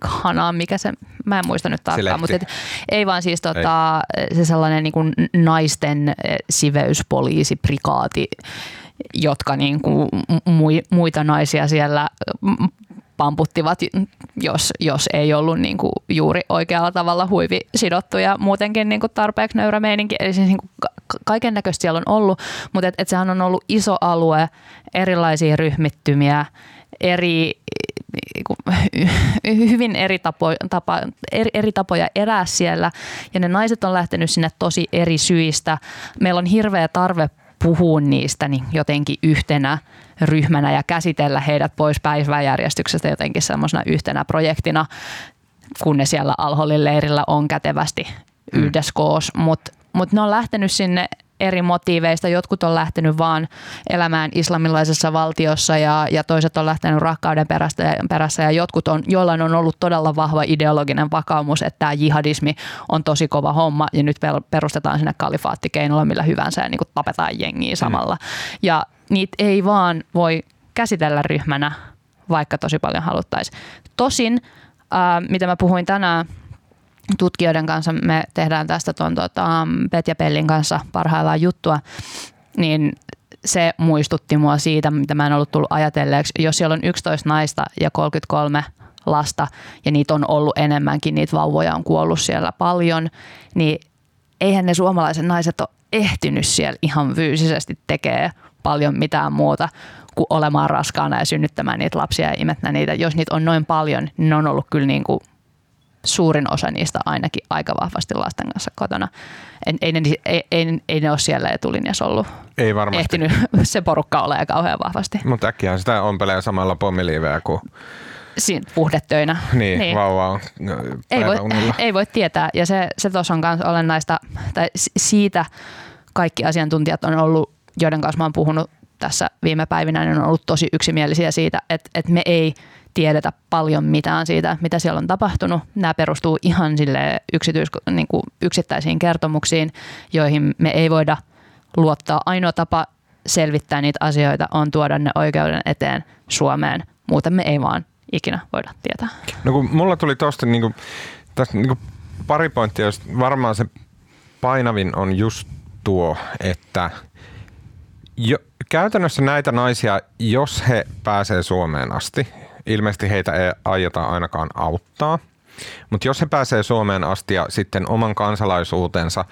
Speaker 3: Khana, mikä se, mä en muista nyt tarkkaan, mutta et, ei vaan siis tota, se sellainen niin kuin naisten eh, siveyspoliisiprikaati, jotka niin kuin muita naisia siellä pamputtivat, jos, jos ei ollut niin kuin juuri oikealla tavalla huivi sidottu ja muutenkin niin kuin tarpeeksi nöyrä meininki. Eli siis niin kuin kaiken näköistä siellä on ollut, mutta et, et sehän on ollut iso alue, erilaisia ryhmittymiä, eri, niin hyvin eri, tapo, tapa, eri, eri tapoja elää siellä ja ne naiset on lähtenyt sinne tosi eri syistä. Meillä on hirveä tarve puhua niistä niin jotenkin yhtenä ryhmänä ja käsitellä heidät pois päiväjärjestyksestä jotenkin semmoisena yhtenä projektina, kun ne siellä Alholin leirillä on kätevästi mm. yhdessä koos. Mutta mut ne on lähtenyt sinne eri motiiveista. Jotkut on lähtenyt vaan elämään islamilaisessa valtiossa ja, ja toiset on lähtenyt rakkauden perässä, perässä ja jotkut on, joillain on ollut todella vahva ideologinen vakaumus, että tämä jihadismi on tosi kova homma ja nyt perustetaan sinne kalifaattikeinolla millä hyvänsä ja niin kuin tapetaan jengiä samalla. Mm. Ja niitä ei vaan voi käsitellä ryhmänä, vaikka tosi paljon haluttaisiin. Tosin, äh, mitä mä puhuin tänään tutkijoiden kanssa, me tehdään tästä tuon tuota, Petja Pellin kanssa parhaillaan juttua, niin se muistutti mua siitä, mitä mä en ollut tullut ajatelleeksi. Jos siellä on 11 naista ja 33 lasta ja niitä on ollut enemmänkin, niitä vauvoja on kuollut siellä paljon, niin eihän ne suomalaiset naiset ole ehtinyt siellä ihan fyysisesti tekee paljon mitään muuta kuin olemaan raskaana ja synnyttämään niitä lapsia ja imettää niitä. Jos niitä on noin paljon, niin ne on ollut kyllä niin kuin suurin osa niistä ainakin aika vahvasti lasten kanssa kotona. Ei, ei, ne, ei, ei, ei ne ole siellä etulinjassa ollut.
Speaker 1: Ei varmasti.
Speaker 3: Ehtinyt se porukka ole kauhean vahvasti.
Speaker 1: Mutta äkkiä sitä ompelee samalla pommiliiveä kuin
Speaker 3: Siin, puhdetöinä.
Speaker 1: Niin, niin. vauva on
Speaker 3: ei voi, ei voi tietää ja se, se tuossa on myös olennaista, tai siitä kaikki asiantuntijat on ollut, joiden kanssa mä oon puhunut tässä viime päivinä, niin on ollut tosi yksimielisiä siitä, että, että me ei tiedetä paljon mitään siitä, mitä siellä on tapahtunut. Nämä perustuu ihan sille yksityis, niin kuin yksittäisiin kertomuksiin, joihin me ei voida luottaa. Ainoa tapa selvittää niitä asioita on tuoda ne oikeuden eteen Suomeen. Muuten me ei vaan ikinä voida tietää.
Speaker 1: No kun mulla tuli tuosta niin kuin, tästä niin kuin pari pointtia, jos varmaan se painavin on just tuo, että jo, käytännössä näitä naisia, jos he pääsee Suomeen asti, ilmeisesti heitä ei aiota ainakaan auttaa, mutta jos he pääsee Suomeen asti ja sitten oman kansalaisuutensa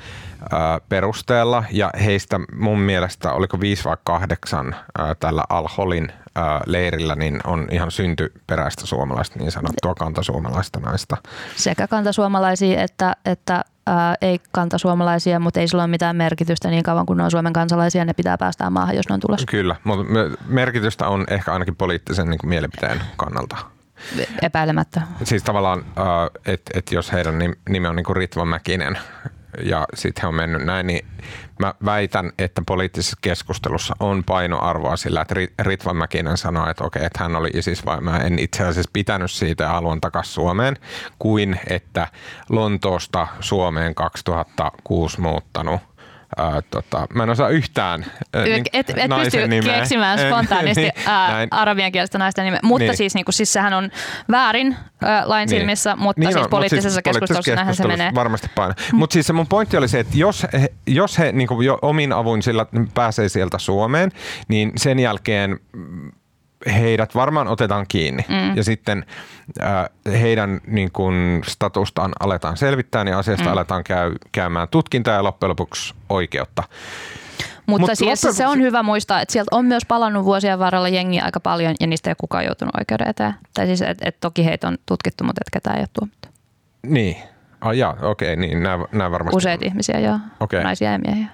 Speaker 1: ää, perusteella, ja heistä mun mielestä, oliko viisi vai kahdeksan tällä Al-Holin ää, leirillä, niin on ihan syntyperäistä suomalaista, niin sanottua kantasuomalaista naista.
Speaker 3: Sekä kantasuomalaisia että, että ää, ei kantasuomalaisia, mutta ei sillä ole mitään merkitystä niin kauan kuin ne on Suomen kansalaisia, ne pitää päästää maahan, jos ne on tulossa.
Speaker 1: Kyllä, mutta merkitystä on ehkä ainakin poliittisen niin kuin mielipiteen kannalta.
Speaker 3: Epäilemättä.
Speaker 1: Siis tavallaan, että et jos heidän nimi on niin kuin Ritva Mäkinen ja sitten he on mennyt näin, niin mä väitän, että poliittisessa keskustelussa on painoarvoa sillä, että Ritva Mäkinen sanoi, että okei, että hän oli ISIS vai mä en itse asiassa pitänyt siitä ja haluan takaisin Suomeen, kuin että Lontoosta Suomeen 2006 muuttanut – Ää, tota, mä en osaa yhtään ää,
Speaker 3: niin, et, et pysty nimeä. keksimään spontaanisti niin, ää, arabian kielestä naisten nimeä. Mutta niin. siis, niinku, siis sehän on väärin ää, lain niin. silmissä, mutta niin siis on, poliittisessa siis keskustelussa näinhän se menee.
Speaker 1: Varmasti paina. Mm. Mutta siis se mun pointti oli se, että jos he, jos he niinku jo omin avuin sillä pääsee sieltä Suomeen, niin sen jälkeen heidät varmaan otetaan kiinni mm. ja sitten äh, heidän niin kun, statustaan aletaan selvittää, niin asiasta mm. aletaan käy, käymään tutkintaa ja loppujen lopuksi oikeutta.
Speaker 3: Mutta Mut siis loppujen... se on hyvä muistaa, että sieltä on myös palannut vuosien varrella jengiä aika paljon ja niistä ei ole kukaan joutunut oikeuden eteen. Tai siis, että et toki heitä on tutkittu, mutta et ketään ei ole tuomittu.
Speaker 1: Niin. Ah, jaa, okei, okay, niin nämä, nämä varmasti...
Speaker 3: Useita ihmisiä, joo. Okay. Naisia ja miehiä.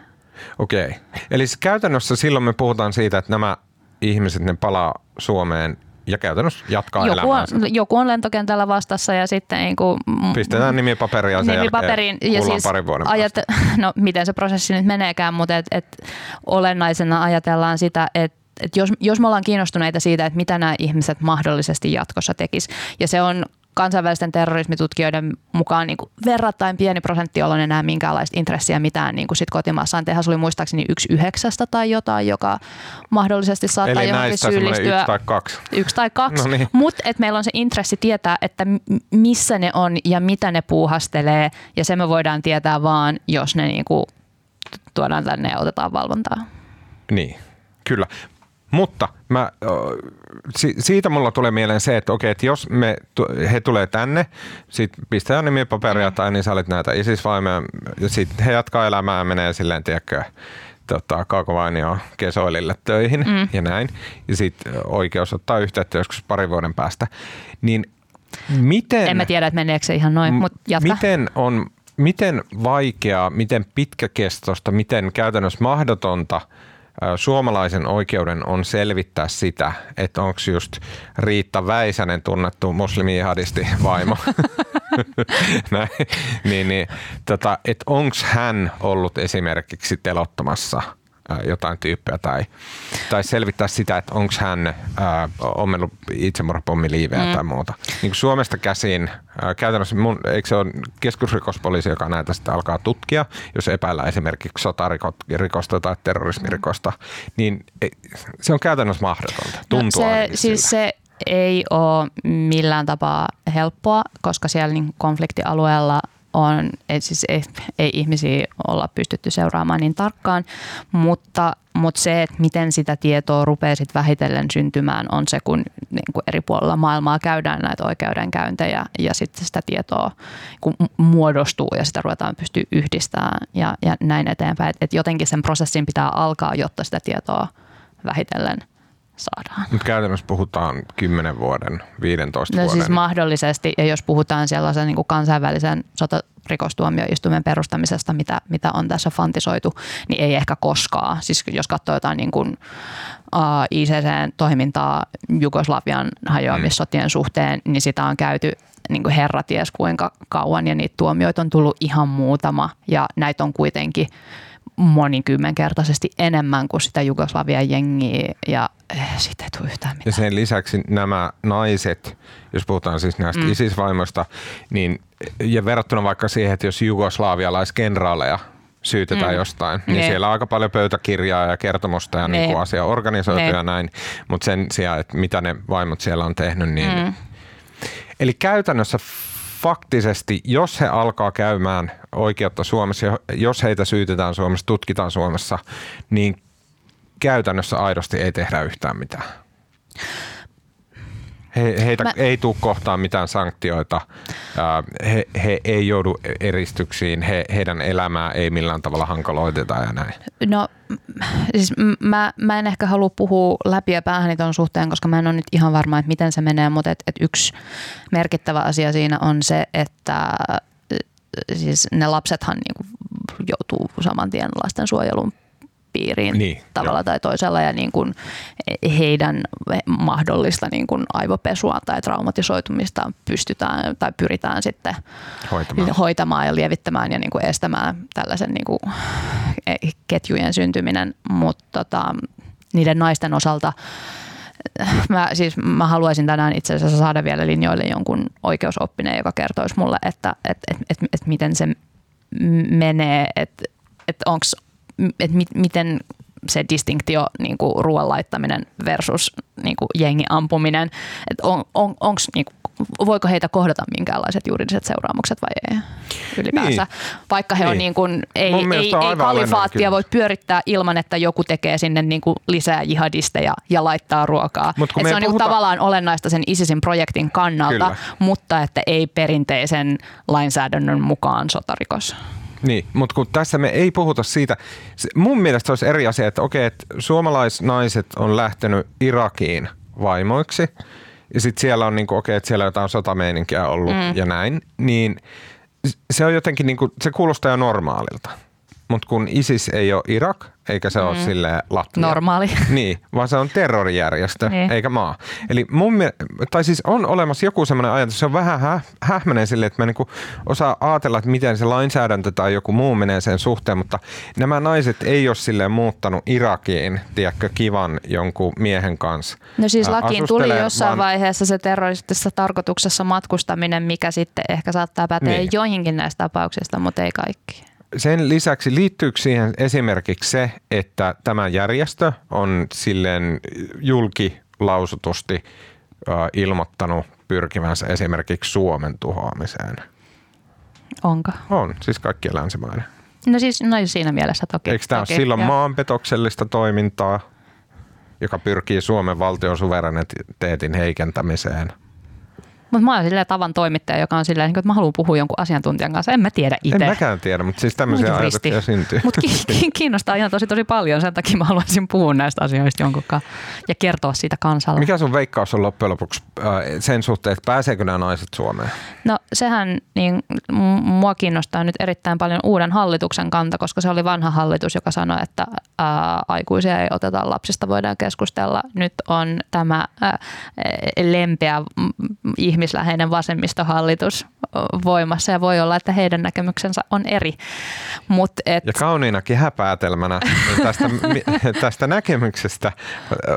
Speaker 1: Okei. Okay. Eli käytännössä silloin me puhutaan siitä, että nämä ihmiset ne palaa Suomeen ja käytännössä jatkaa
Speaker 3: joku on, joku on lentokentällä vastassa ja sitten niin kuin,
Speaker 1: Pistetään nimipaperia ja sen
Speaker 3: nimipaperiin, ja siis
Speaker 1: parin vuoden
Speaker 3: ajat, No miten se prosessi nyt meneekään, mutta et, et olennaisena ajatellaan sitä, että et jos, jos me ollaan kiinnostuneita siitä, että mitä nämä ihmiset mahdollisesti jatkossa tekis, ja se on kansainvälisten terrorismitutkijoiden mukaan niin kuin verrattain pieni prosentti, jolloin enää minkäänlaista intressiä mitään niin kuin sit kotimaassaan tehdä. Se oli muistaakseni yksi yhdeksästä tai jotain, joka mahdollisesti saattaa
Speaker 1: Eli
Speaker 3: johonkin syyllistyä.
Speaker 1: yksi tai kaksi.
Speaker 3: Yksi tai kaksi. No niin. Mutta meillä on se intressi tietää, että missä ne on ja mitä ne puuhastelee. Ja se me voidaan tietää vaan, jos ne niin kuin tuodaan tänne ja otetaan valvontaa.
Speaker 1: Niin, kyllä. Mutta mä, siitä mulla tulee mieleen se, että okei, että jos me, he tulee tänne, sitten pistää nimipaperia mm. tai niin sä olet näitä isis ja sitten he jatkaa elämää ja menee silleen, tiedätkö, tota, Kaakovanio kesoilille töihin mm. ja näin. Ja sitten oikeus ottaa yhteyttä joskus parin vuoden päästä. Niin miten...
Speaker 3: En mä tiedä, että meneekö se ihan noin, mutta jatka.
Speaker 1: Miten on, miten vaikeaa, miten pitkäkestoista, miten käytännössä mahdotonta – suomalaisen oikeuden on selvittää sitä, että onko just Riitta Väisänen tunnettu muslimi-jihadisti vaimo, Näin, niin, niin, tota, että onko hän ollut esimerkiksi telottamassa – jotain tyyppiä tai, tai selvittää sitä, että onko hän ää, ommellut itsemurhapommiliiveä mm. tai muuta. Niin Suomesta käsin, ää, käytännössä mun, eikö se ole keskusrikospoliisi, joka näitä sitten alkaa tutkia, jos epäillä esimerkiksi sotarikosta tai terrorismirikosta, niin se on käytännössä mahdotonta. Tuntuu
Speaker 3: no se, siis se ei ole millään tapaa helppoa, koska siellä niin konfliktialueella on, et siis ei, ei ihmisiä olla pystytty seuraamaan niin tarkkaan, mutta, mutta se, että miten sitä tietoa rupeaa sitten vähitellen syntymään, on se, kun niin kuin eri puolilla maailmaa käydään näitä oikeudenkäyntejä ja sitten sitä tietoa kun muodostuu ja sitä ruvetaan pystyä yhdistämään ja, ja näin eteenpäin. Että et jotenkin sen prosessin pitää alkaa, jotta sitä tietoa vähitellen – saadaan.
Speaker 1: Mutta käytännössä puhutaan 10 vuoden, 15
Speaker 3: no
Speaker 1: vuoden.
Speaker 3: siis mahdollisesti, ja jos puhutaan sellaisen niin kuin kansainvälisen sotarikostuomioistuimen perustamisesta, mitä, mitä on tässä fantisoitu, niin ei ehkä koskaan. Siis jos katsoo jotain niin kuin, uh, ICC-toimintaa Jugoslavian hajoamissotien mm. suhteen, niin sitä on käyty niin kuin herra ties kuinka kauan, ja niitä tuomioita on tullut ihan muutama, ja näitä on kuitenkin monikymmenkertaisesti enemmän kuin sitä Jugoslavian jengiä ja eh, sitten ei tule yhtään mitään.
Speaker 1: Ja sen lisäksi nämä naiset, jos puhutaan siis näistä mm. ISIS-vaimoista, niin ja verrattuna vaikka siihen, että jos jugoslavialaiskenraaleja syytetään mm. jostain, niin ne. siellä on aika paljon pöytäkirjaa ja kertomusta ja niin kuin asia organisoitu ja näin, mutta sen sijaan, että mitä ne vaimot siellä on tehnyt, niin mm. Eli käytännössä faktisesti, jos he alkaa käymään oikeutta Suomessa, jos heitä syytetään Suomessa, tutkitaan Suomessa, niin käytännössä aidosti ei tehdä yhtään mitään. He, heitä Mä... ei tule kohtaan mitään sanktioita, he, he ei joudu eristyksiin, he, heidän elämää ei millään tavalla hankaloiteta ja näin.
Speaker 3: No siis mä, mä en ehkä halua puhua läpi ja päähän ton suhteen, koska mä en ole nyt ihan varma, että miten se menee, mutta et, et yksi merkittävä asia siinä on se, että siis ne lapsethan niinku joutuu saman tien lastensuojelun piiriin niin, tavalla jo. tai toisella ja niin kuin heidän mahdollista niin kuin aivopesua tai traumatisoitumista pystytään tai pyritään sitten hoitamaan, hoitamaan ja lievittämään ja niin kuin estämään tällaisen niin kuin ketjujen syntyminen, mutta tota, niiden naisten osalta Mä, siis mä haluaisin tänään itse asiassa saada vielä linjoille jonkun oikeusoppineen, joka kertoisi mulle, että et, et, et, et miten se menee, että et onko että mi, miten se distinktio niin kuin ruoan laittaminen versus niin kuin jengi ampuminen, että on, on, onks, niin kuin, voiko heitä kohdata minkäänlaiset juridiset seuraamukset vai ei ylipäänsä. Niin. Vaikka he niin. on niin kuin, ei, ei, ei kalifaattia voi pyörittää ilman, että joku tekee sinne niin kuin lisää jihadisteja ja laittaa ruokaa. Mut se on puhuta... niin tavallaan olennaista sen ISISin projektin kannalta, Kyllä. mutta että ei perinteisen lainsäädännön mukaan sotarikos.
Speaker 1: Niin, mutta kun tässä me ei puhuta siitä, mun mielestä olisi eri asia, että okei, että suomalaisnaiset on lähtenyt Irakiin vaimoiksi ja sitten siellä on niinku, okei, että siellä on jotain sotameininkiä ollut mm. ja näin, niin se on jotenkin niinku, se kuulostaa jo normaalilta. Mutta kun ISIS ei ole Irak, eikä se mm. ole sille Latvia.
Speaker 3: Normaali.
Speaker 1: Niin, vaan se on terrorijärjestö, niin. eikä maa. Eli mun tai siis on olemassa joku semmoinen ajatus, se on vähän hä, hähmäinen sille, että mä niinku osaa ajatella, että miten se lainsäädäntö tai joku muu menee sen suhteen, mutta nämä naiset ei ole sille muuttanut Irakiin, tiedätkö, kivan jonkun miehen kanssa.
Speaker 3: No siis lakiin tuli jossain vaan... vaiheessa se terroristisessa tarkoituksessa matkustaminen, mikä sitten ehkä saattaa päteä niin. joihinkin näistä tapauksista, mutta ei kaikki
Speaker 1: sen lisäksi liittyykö siihen esimerkiksi se, että tämä järjestö on silleen julkilausutusti ilmoittanut pyrkivänsä esimerkiksi Suomen tuhoamiseen?
Speaker 3: Onko?
Speaker 1: On, siis kaikkien länsimaiden.
Speaker 3: No siis no siinä mielessä toki.
Speaker 1: Eikö tämä
Speaker 3: toki,
Speaker 1: ole silloin jo. maanpetoksellista toimintaa, joka pyrkii Suomen valtion suvereniteetin heikentämiseen?
Speaker 3: Mutta mä oon silleen tavan toimittaja, joka on silleen, niin että mä haluan puhua jonkun asiantuntijan kanssa. En mä tiedä itse.
Speaker 1: En mäkään tiedä, mutta siis tämmöisiä ajatuksia syntyy.
Speaker 3: Mutta kiinnostaa ihan tosi tosi paljon. Sen takia mä haluaisin puhua näistä asioista jonkun kanssa ja kertoa siitä kansalle.
Speaker 1: Mikä sun veikkaus on loppujen lopuksi äh, sen suhteen, että pääseekö nämä naiset Suomeen?
Speaker 3: No sehän niin, mua kiinnostaa nyt erittäin paljon uuden hallituksen kanta, koska se oli vanha hallitus, joka sanoi, että ää, aikuisia ei oteta lapsista, voidaan keskustella. Nyt on tämä ää, lempeä ihmisläheinen vasemmistohallitus voimassa ja voi olla, että heidän näkemyksensä on eri. Mut et...
Speaker 1: Ja kauniinakin häpäätelmänä tästä, tästä näkemyksestä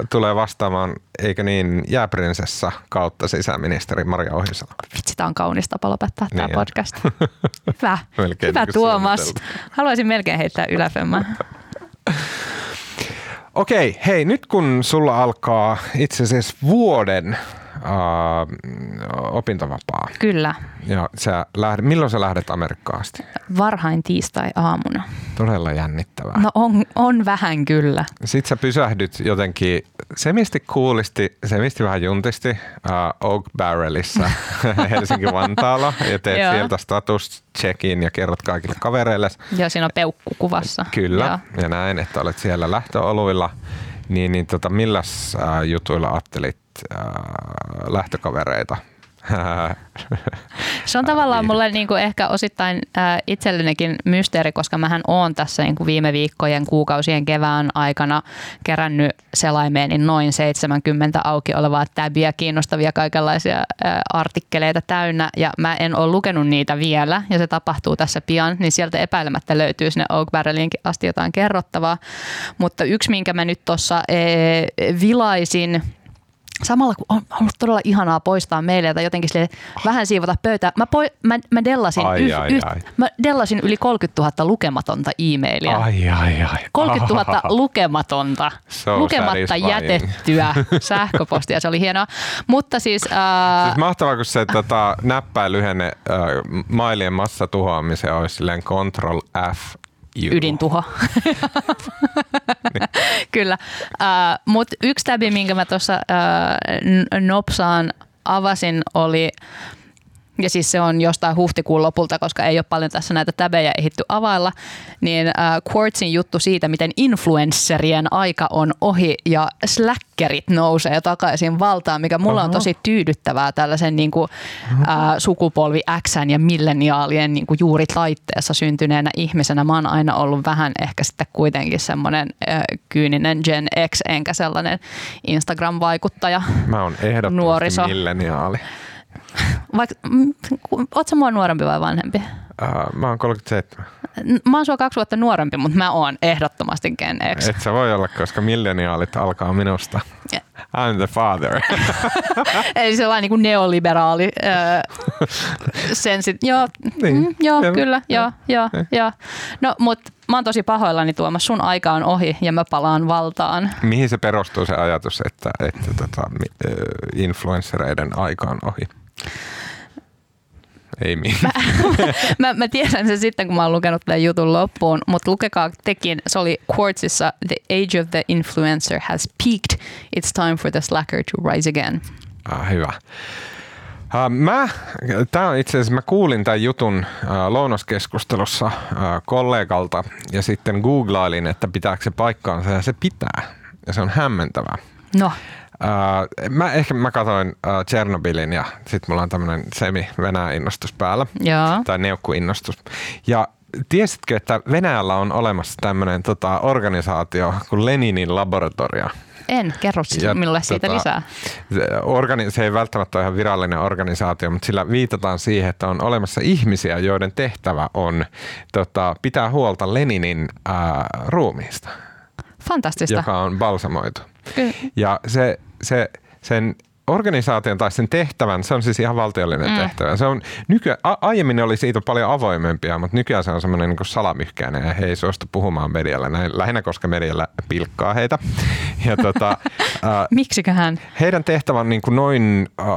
Speaker 1: tulee vastaamaan, eikö niin, jääprinsessa kautta sisäministeri Maria Ohisalo.
Speaker 3: Vitsi, tämä on kaunis tapa lopettaa niin tämä podcast. Hyvä, Hyvä niin Tuomas. Haluaisin melkein heittää yläfemmän.
Speaker 1: Okei, hei nyt kun sulla alkaa itse asiassa vuoden opintovapaa.
Speaker 3: Kyllä.
Speaker 1: Ja sä lähdet, milloin sä lähdet Amerikkaan asti?
Speaker 3: Varhain tiistai-aamuna.
Speaker 1: Todella jännittävää.
Speaker 3: No on, on vähän kyllä.
Speaker 1: Sitten sä pysähdyt jotenkin semisti kuulisti, semisti vähän juntisti uh, Oak Barrelissa Helsinki-Vantaalla ja teet Joo. sieltä status checkin ja kerrot kaikille kavereille.
Speaker 3: Joo, siinä on peukku kuvassa.
Speaker 1: Kyllä, Joo. ja näin, että olet siellä lähtöoluilla. Niin, niin tota, milläs uh, jutuilla ajattelit äh, lähtökavereita.
Speaker 3: Se on tavallaan mulle niin kuin ehkä osittain äh, itsellenikin mysteeri, koska mähän oon tässä niin kuin viime viikkojen, kuukausien, kevään aikana kerännyt selaimeeni noin 70 auki olevaa täbiä, kiinnostavia kaikenlaisia äh, artikkeleita täynnä ja mä en ole lukenut niitä vielä ja se tapahtuu tässä pian, niin sieltä epäilemättä löytyy sinne Oak Barrelinkin asti jotain kerrottavaa. Mutta yksi, minkä mä nyt tuossa äh, vilaisin, samalla kun on ollut todella ihanaa poistaa meille tai jotenkin sille vähän siivota pöytää. Mä, poi, mä, mä, dellasin ai, yh, ai, yh, ai. mä dellasin yli 30 000 lukematonta e-mailia.
Speaker 1: Ai, ai, ai.
Speaker 3: 30 000 lukematonta, so lukematta jätettyä sähköpostia. Se oli hienoa. Mutta siis... Äh,
Speaker 1: siis mahtavaa, kun se tota, näppäilyhenne äh, mailien massatuhoamiseen olisi silleen Control F
Speaker 3: Juu. ydintuho. Kyllä. Uh, Mutta yksi täbi, minkä mä tuossa uh, nopsaan avasin, oli ja siis se on jostain huhtikuun lopulta, koska ei ole paljon tässä näitä täbejä ehditty availla, niin äh, Quartzin juttu siitä, miten influencerien aika on ohi ja slackerit nousee takaisin valtaan, mikä mulla Aha. on tosi tyydyttävää tällaisen niin kuin, äh, sukupolvi X ja milleniaalien niin kuin juuri taitteessa syntyneenä ihmisenä. Mä oon aina ollut vähän ehkä sitten kuitenkin semmoinen äh, kyyninen Gen X, enkä sellainen Instagram-vaikuttaja.
Speaker 1: Mä oon ehdottomasti nuoriso. milleniaali.
Speaker 3: Vaikka, mm, ootko mua nuorempi vai vanhempi?
Speaker 1: Uh, mä oon 37.
Speaker 3: Mä oon sua kaksi vuotta nuorempi, mutta mä oon ehdottomasti Gen X.
Speaker 1: Et sä voi olla, koska milleniaalit alkaa minusta. Yeah. I'm the father.
Speaker 3: Eli sellainen niin kuin neoliberaali äh, sensit. Joo, niin. mm, joo ja, kyllä, ja, joo, joo, ja. joo. No, mutta mä oon tosi pahoillani Tuomas, sun aika on ohi ja mä palaan valtaan.
Speaker 1: Mihin se perustuu se ajatus, että, että tota, influenssereiden aika on ohi? Ei Mä,
Speaker 3: mä, mä, tiedän sen sitten, kun mä oon lukenut tämän jutun loppuun, mutta lukekaa tekin. Se oli Quartzissa, The age of the influencer has peaked. It's time for the slacker to rise again.
Speaker 1: Ah, hyvä. Uh, mä, tää on itse asiassa, mä kuulin tämän jutun uh, lounaskeskustelussa uh, kollegalta ja sitten googlailin, että pitääkö se paikkaansa ja se pitää. Ja se on hämmentävää.
Speaker 3: No.
Speaker 1: Uh, mä ehkä mä katsoin uh, Chernobylin ja sitten mulla on tämmöinen semi-Venäjä-innostus päällä.
Speaker 3: Joo.
Speaker 1: Tai neukku-innostus. Ja tiesitkö, että Venäjällä on olemassa tämmöinen tota, organisaatio kuin Leninin laboratorio?
Speaker 3: En, kerro ja, minulle siitä tota, lisää.
Speaker 1: Se, organi- se ei välttämättä ole ihan virallinen organisaatio, mutta sillä viitataan siihen, että on olemassa ihmisiä, joiden tehtävä on tota, pitää huolta Leninin ää, ruumiista.
Speaker 3: Fantastista.
Speaker 1: Joka on balsamoitu. Ja se, se, sen organisaation tai sen tehtävän, se on siis ihan valtiollinen mm. tehtävä. Se on nykyään, a, aiemmin oli siitä paljon avoimempia, mutta nykyään se on semmoinen niin salamyhkäinen ja he ei suostu puhumaan medialle näin, lähinnä koska medialla pilkkaa heitä. Ja tota,
Speaker 3: äh, Miksiköhän?
Speaker 1: Heidän tehtävä on niin kuin noin, äh,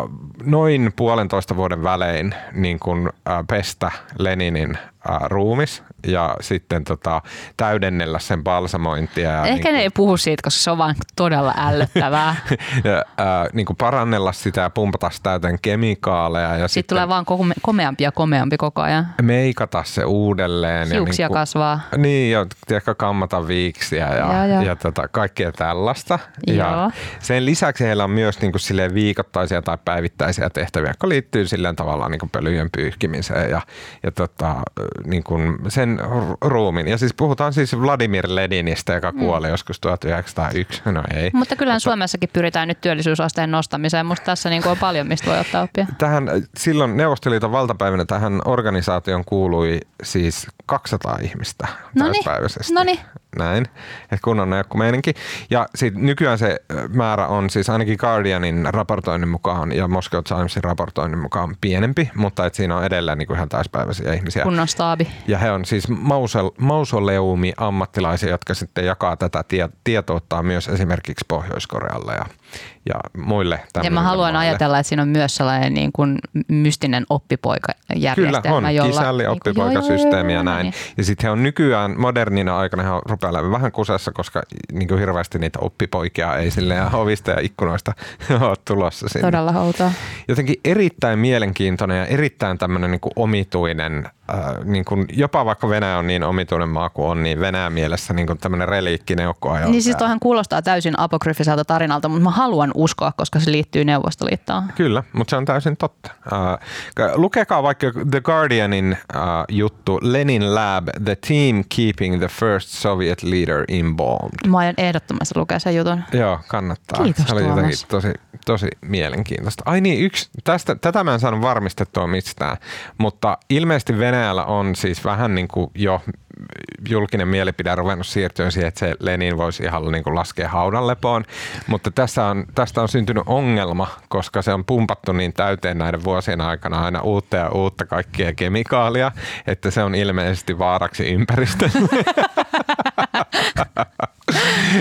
Speaker 1: noin puolentoista vuoden välein niin kuin, äh, pestä Leninin ruumis ja sitten tota, täydennellä sen balsamointia. Ja
Speaker 3: Ehkä
Speaker 1: niin
Speaker 3: ne ei puhu siitä, koska se on vaan todella ällöttävää.
Speaker 1: ja, äh, niin kuin parannella sitä ja pumpata sitä täyteen kemikaaleja. Ja
Speaker 3: Sitten
Speaker 1: sitten
Speaker 3: tulee vaan kome- komeampi ja komeampi koko ajan.
Speaker 1: meikata se uudelleen.
Speaker 3: Hiuksia
Speaker 1: ja niin kuin,
Speaker 3: kasvaa.
Speaker 1: Niin, ja tiedätkö, kammata viiksiä ja, ja,
Speaker 3: joo.
Speaker 1: ja tota, kaikkea tällaista.
Speaker 3: Joo.
Speaker 1: Ja sen lisäksi heillä on myös niin kuin silleen viikoittaisia tai päivittäisiä tehtäviä, jotka liittyy silleen tavallaan niin kuin pölyjen pyyhkimiseen ja, ja tota, niin kuin sen ru- ruumin. Ja siis puhutaan siis Vladimir Leninistä, joka kuoli mm. joskus 1901. No ei.
Speaker 3: Mutta kyllähän Suomessakin pyritään nyt työllisyysasteen nostamiseen. Musta tässä niin kuin on paljon, mistä voi ottaa oppia.
Speaker 1: Tähän, silloin Neuvostoliiton valtapäivänä tähän organisaation kuului siis 200 ihmistä täyspäiväisesti.
Speaker 3: noniin.
Speaker 1: Näin, että kunnon meininki. Ja sit nykyään se määrä on siis ainakin Guardianin raportoinnin mukaan ja Moscow Timesin raportoinnin mukaan pienempi, mutta et siinä on edelleen niinku ihan täyspäiväisiä ihmisiä.
Speaker 3: Kunnon staabi.
Speaker 1: Ja he on siis mausoleumi ammattilaisia, jotka sitten jakaa tätä tie, tietoutta myös esimerkiksi Pohjois-Korealle ja, ja muille
Speaker 3: Ja mä haluan
Speaker 1: maille.
Speaker 3: ajatella, että siinä on myös sellainen niin kuin mystinen oppipoikajärjestelmä.
Speaker 1: Kyllä on,
Speaker 3: jolla,
Speaker 1: kisälli,
Speaker 3: niin
Speaker 1: oppipoikasysteemi ja näin.
Speaker 3: niin.
Speaker 1: Ja sitten he on nykyään modernina aikana, he rupeaa olemaan vähän kusessa, koska niin kuin hirveästi niitä oppipoikia ei silleen ovista ja ikkunoista ole tulossa sinne.
Speaker 3: Todella outoa.
Speaker 1: Jotenkin erittäin mielenkiintoinen ja erittäin tämmöinen niin kuin omituinen, äh, niin kuin jopa vaikka Venäjä on niin omituinen maa kuin on, niin Venäjän mielessä niin kuin tämmöinen reliikki neukkoajalta.
Speaker 3: Niin siis toihan kuulostaa täysin apokryfiselta tarinalta, mutta mä haluan uskoa, koska se liittyy Neuvostoliittoon.
Speaker 1: Kyllä, mutta se on täysin totta. Uh, lukekaa vaikka The Guardianin uh, juttu Lenin Lab, The Team Keeping the First Soviet Leader Embalmed.
Speaker 3: Mä aion ehdottomasti lukea sen jutun.
Speaker 1: Joo, kannattaa.
Speaker 3: Kiitos,
Speaker 1: se oli
Speaker 3: Tuomas.
Speaker 1: jotenkin tosi, tosi mielenkiintoista. Ai niin, yksi, tästä, tätä mä en saanut varmistettua mistään, mutta ilmeisesti Venäjällä on siis vähän niin kuin jo julkinen mielipide ruvennut siirtyä siihen, että se Lenin voisi ihan niin kuin laskea haudan lepoon, mutta tässä on, tästä on syntynyt ongelma, koska se on pumpattu niin täyteen näiden vuosien aikana aina uutta ja uutta kaikkia kemikaalia, että se on ilmeisesti vaaraksi ympäristölle.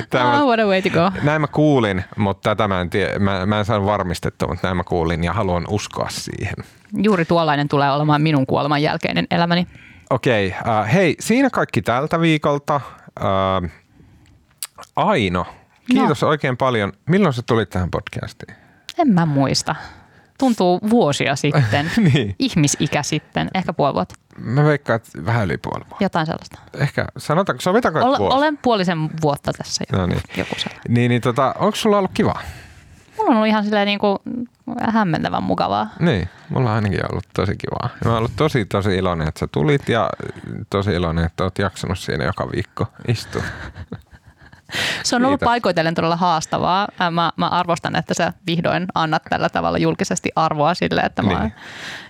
Speaker 1: Tämä-
Speaker 3: Oh, what a way to go.
Speaker 1: näin mä kuulin, mutta tätä mä en, tie, mä, mä en saanut varmistettua, mutta näin mä kuulin ja haluan uskoa siihen.
Speaker 3: Juuri tuollainen tulee olemaan minun kuoleman jälkeinen elämäni.
Speaker 1: Okei, äh, hei, siinä kaikki tältä viikolta. Äh, Aino, kiitos no. oikein paljon. Milloin sä tulit tähän podcastiin?
Speaker 3: En mä muista. Tuntuu vuosia sitten.
Speaker 1: niin.
Speaker 3: Ihmisikä sitten. Ehkä puoli vuotta.
Speaker 1: Mä veikkaan, että vähän yli puoli vuotta.
Speaker 3: Jotain sellaista.
Speaker 1: Ehkä, sanotaanko, sovitaanko,
Speaker 3: Ole,
Speaker 1: vuosi?
Speaker 3: olen puolisen vuotta tässä jo.
Speaker 1: No niin.
Speaker 3: Joku sellainen.
Speaker 1: Niin, niin tota, onko sulla ollut kiva?
Speaker 3: Mulla on ollut ihan silleen niin kuin hämmentävän mukavaa.
Speaker 1: Niin, mulla on ainakin ollut tosi kivaa. Mä oon ollut tosi, tosi iloinen, että sä tulit ja tosi iloinen, että oot jaksanut siinä joka viikko istua.
Speaker 3: Se on ollut
Speaker 1: Kiitos.
Speaker 3: paikoitellen todella haastavaa. Mä, mä arvostan, että sä vihdoin annat tällä tavalla julkisesti arvoa sille, että mä
Speaker 1: Niin.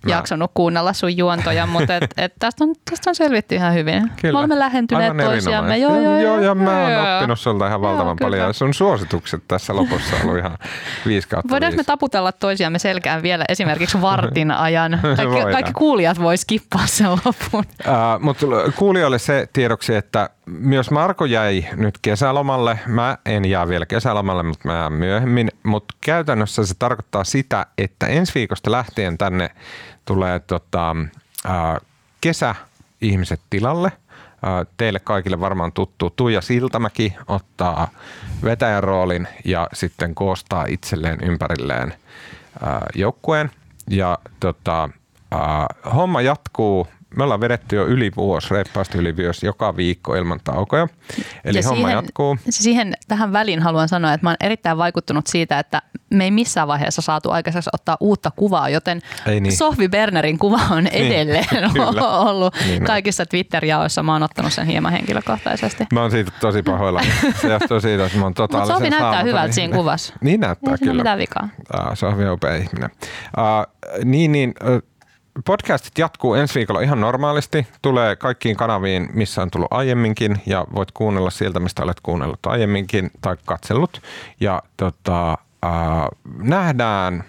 Speaker 1: Mä-
Speaker 3: jaksanut kuunnella sun juontoja, mutta et, et tästä, on, tästä on selvitty ihan hyvin.
Speaker 1: Kyllä.
Speaker 3: Me olemme lähentyneet toisiamme. Joo, joo,
Speaker 1: joo, ja mä oon
Speaker 3: joo.
Speaker 1: oppinut sulta ihan valtavan
Speaker 3: Joo,
Speaker 1: paljon.
Speaker 3: kyllä.
Speaker 1: Sun suositukset tässä lopussa on ollut ihan 5 kautta
Speaker 3: Voidaanko me
Speaker 1: 5.
Speaker 3: taputella toisiamme selkään vielä esimerkiksi vartin ajan? Kaikki, kaikki kuulijat voi skippaa sen lopun.
Speaker 1: Uh, mutta kuulijoille se tiedoksi, että myös Marko jäi nyt kesälomalle. Mä en jää vielä kesälomalle, mutta mä jään myöhemmin. Mutta käytännössä se tarkoittaa sitä, että ensi viikosta lähtien tänne tulee tota, uh, kesäihmiset tilalle. Uh, teille kaikille varmaan tuttu Tuija Siltamäki ottaa vetäjän roolin ja sitten koostaa itselleen ympärilleen uh, joukkueen. Ja tota, uh, homma jatkuu. Me ollaan vedetty jo yli vuosi, reippaasti yli vuosi, joka viikko ilman taukoja. Eli
Speaker 3: Ja
Speaker 1: homma
Speaker 3: siihen,
Speaker 1: jatkuu.
Speaker 3: Siihen tähän väliin haluan sanoa, että mä oon erittäin vaikuttunut siitä, että me ei missään vaiheessa saatu aikaiseksi ottaa uutta kuvaa, joten
Speaker 1: Ei niin.
Speaker 3: Sohvi Bernerin kuva on edelleen
Speaker 1: kyllä.
Speaker 3: ollut
Speaker 1: Niin
Speaker 3: kaikissa Twitter-jaoissa. Mä oon ottanut sen hieman henkilökohtaisesti.
Speaker 1: Mä oon siitä tosi pahoilla. Se johtuu siitä, että mä oon
Speaker 3: Mutta
Speaker 1: totaalisen
Speaker 3: Sohvi näyttää hyvältä siinä kuvassa.
Speaker 1: Niin näyttää
Speaker 3: Ei
Speaker 1: kyllä.
Speaker 3: mitään vikaa.
Speaker 1: Uh, Sohvi on upea ihminen. Uh, niin, niin, uh, podcastit jatkuu ensi viikolla ihan normaalisti. Tulee kaikkiin kanaviin, missä on tullut aiemminkin ja voit kuunnella sieltä, mistä olet kuunnellut aiemminkin tai katsellut. Ja tota, uh, nähdään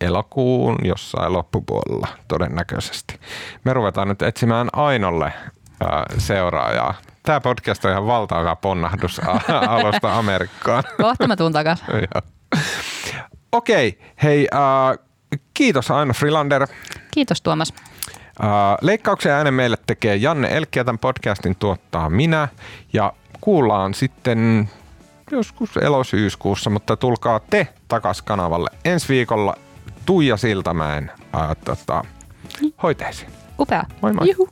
Speaker 1: elokuun jossain loppupuolella todennäköisesti. Me ruvetaan nyt etsimään Ainolle uh, seuraajaa. Tämä podcast on ihan valtava ponnahdus alusta Amerikkaan.
Speaker 3: Kohta mä tuun.
Speaker 1: Okei, hei, äh, kiitos Aino Frilander.
Speaker 3: Kiitos Tuomas.
Speaker 1: Leikkauksen äänen meille tekee Janne Elkkiä, tämän podcastin tuottaa minä ja kuullaan sitten joskus elosyyskuussa, mutta tulkaa te takas kanavalle ensi viikolla Tuija Siltamäen ää, tota, hoiteisiin.
Speaker 3: Upea.
Speaker 1: Moi moi.
Speaker 3: Juhu.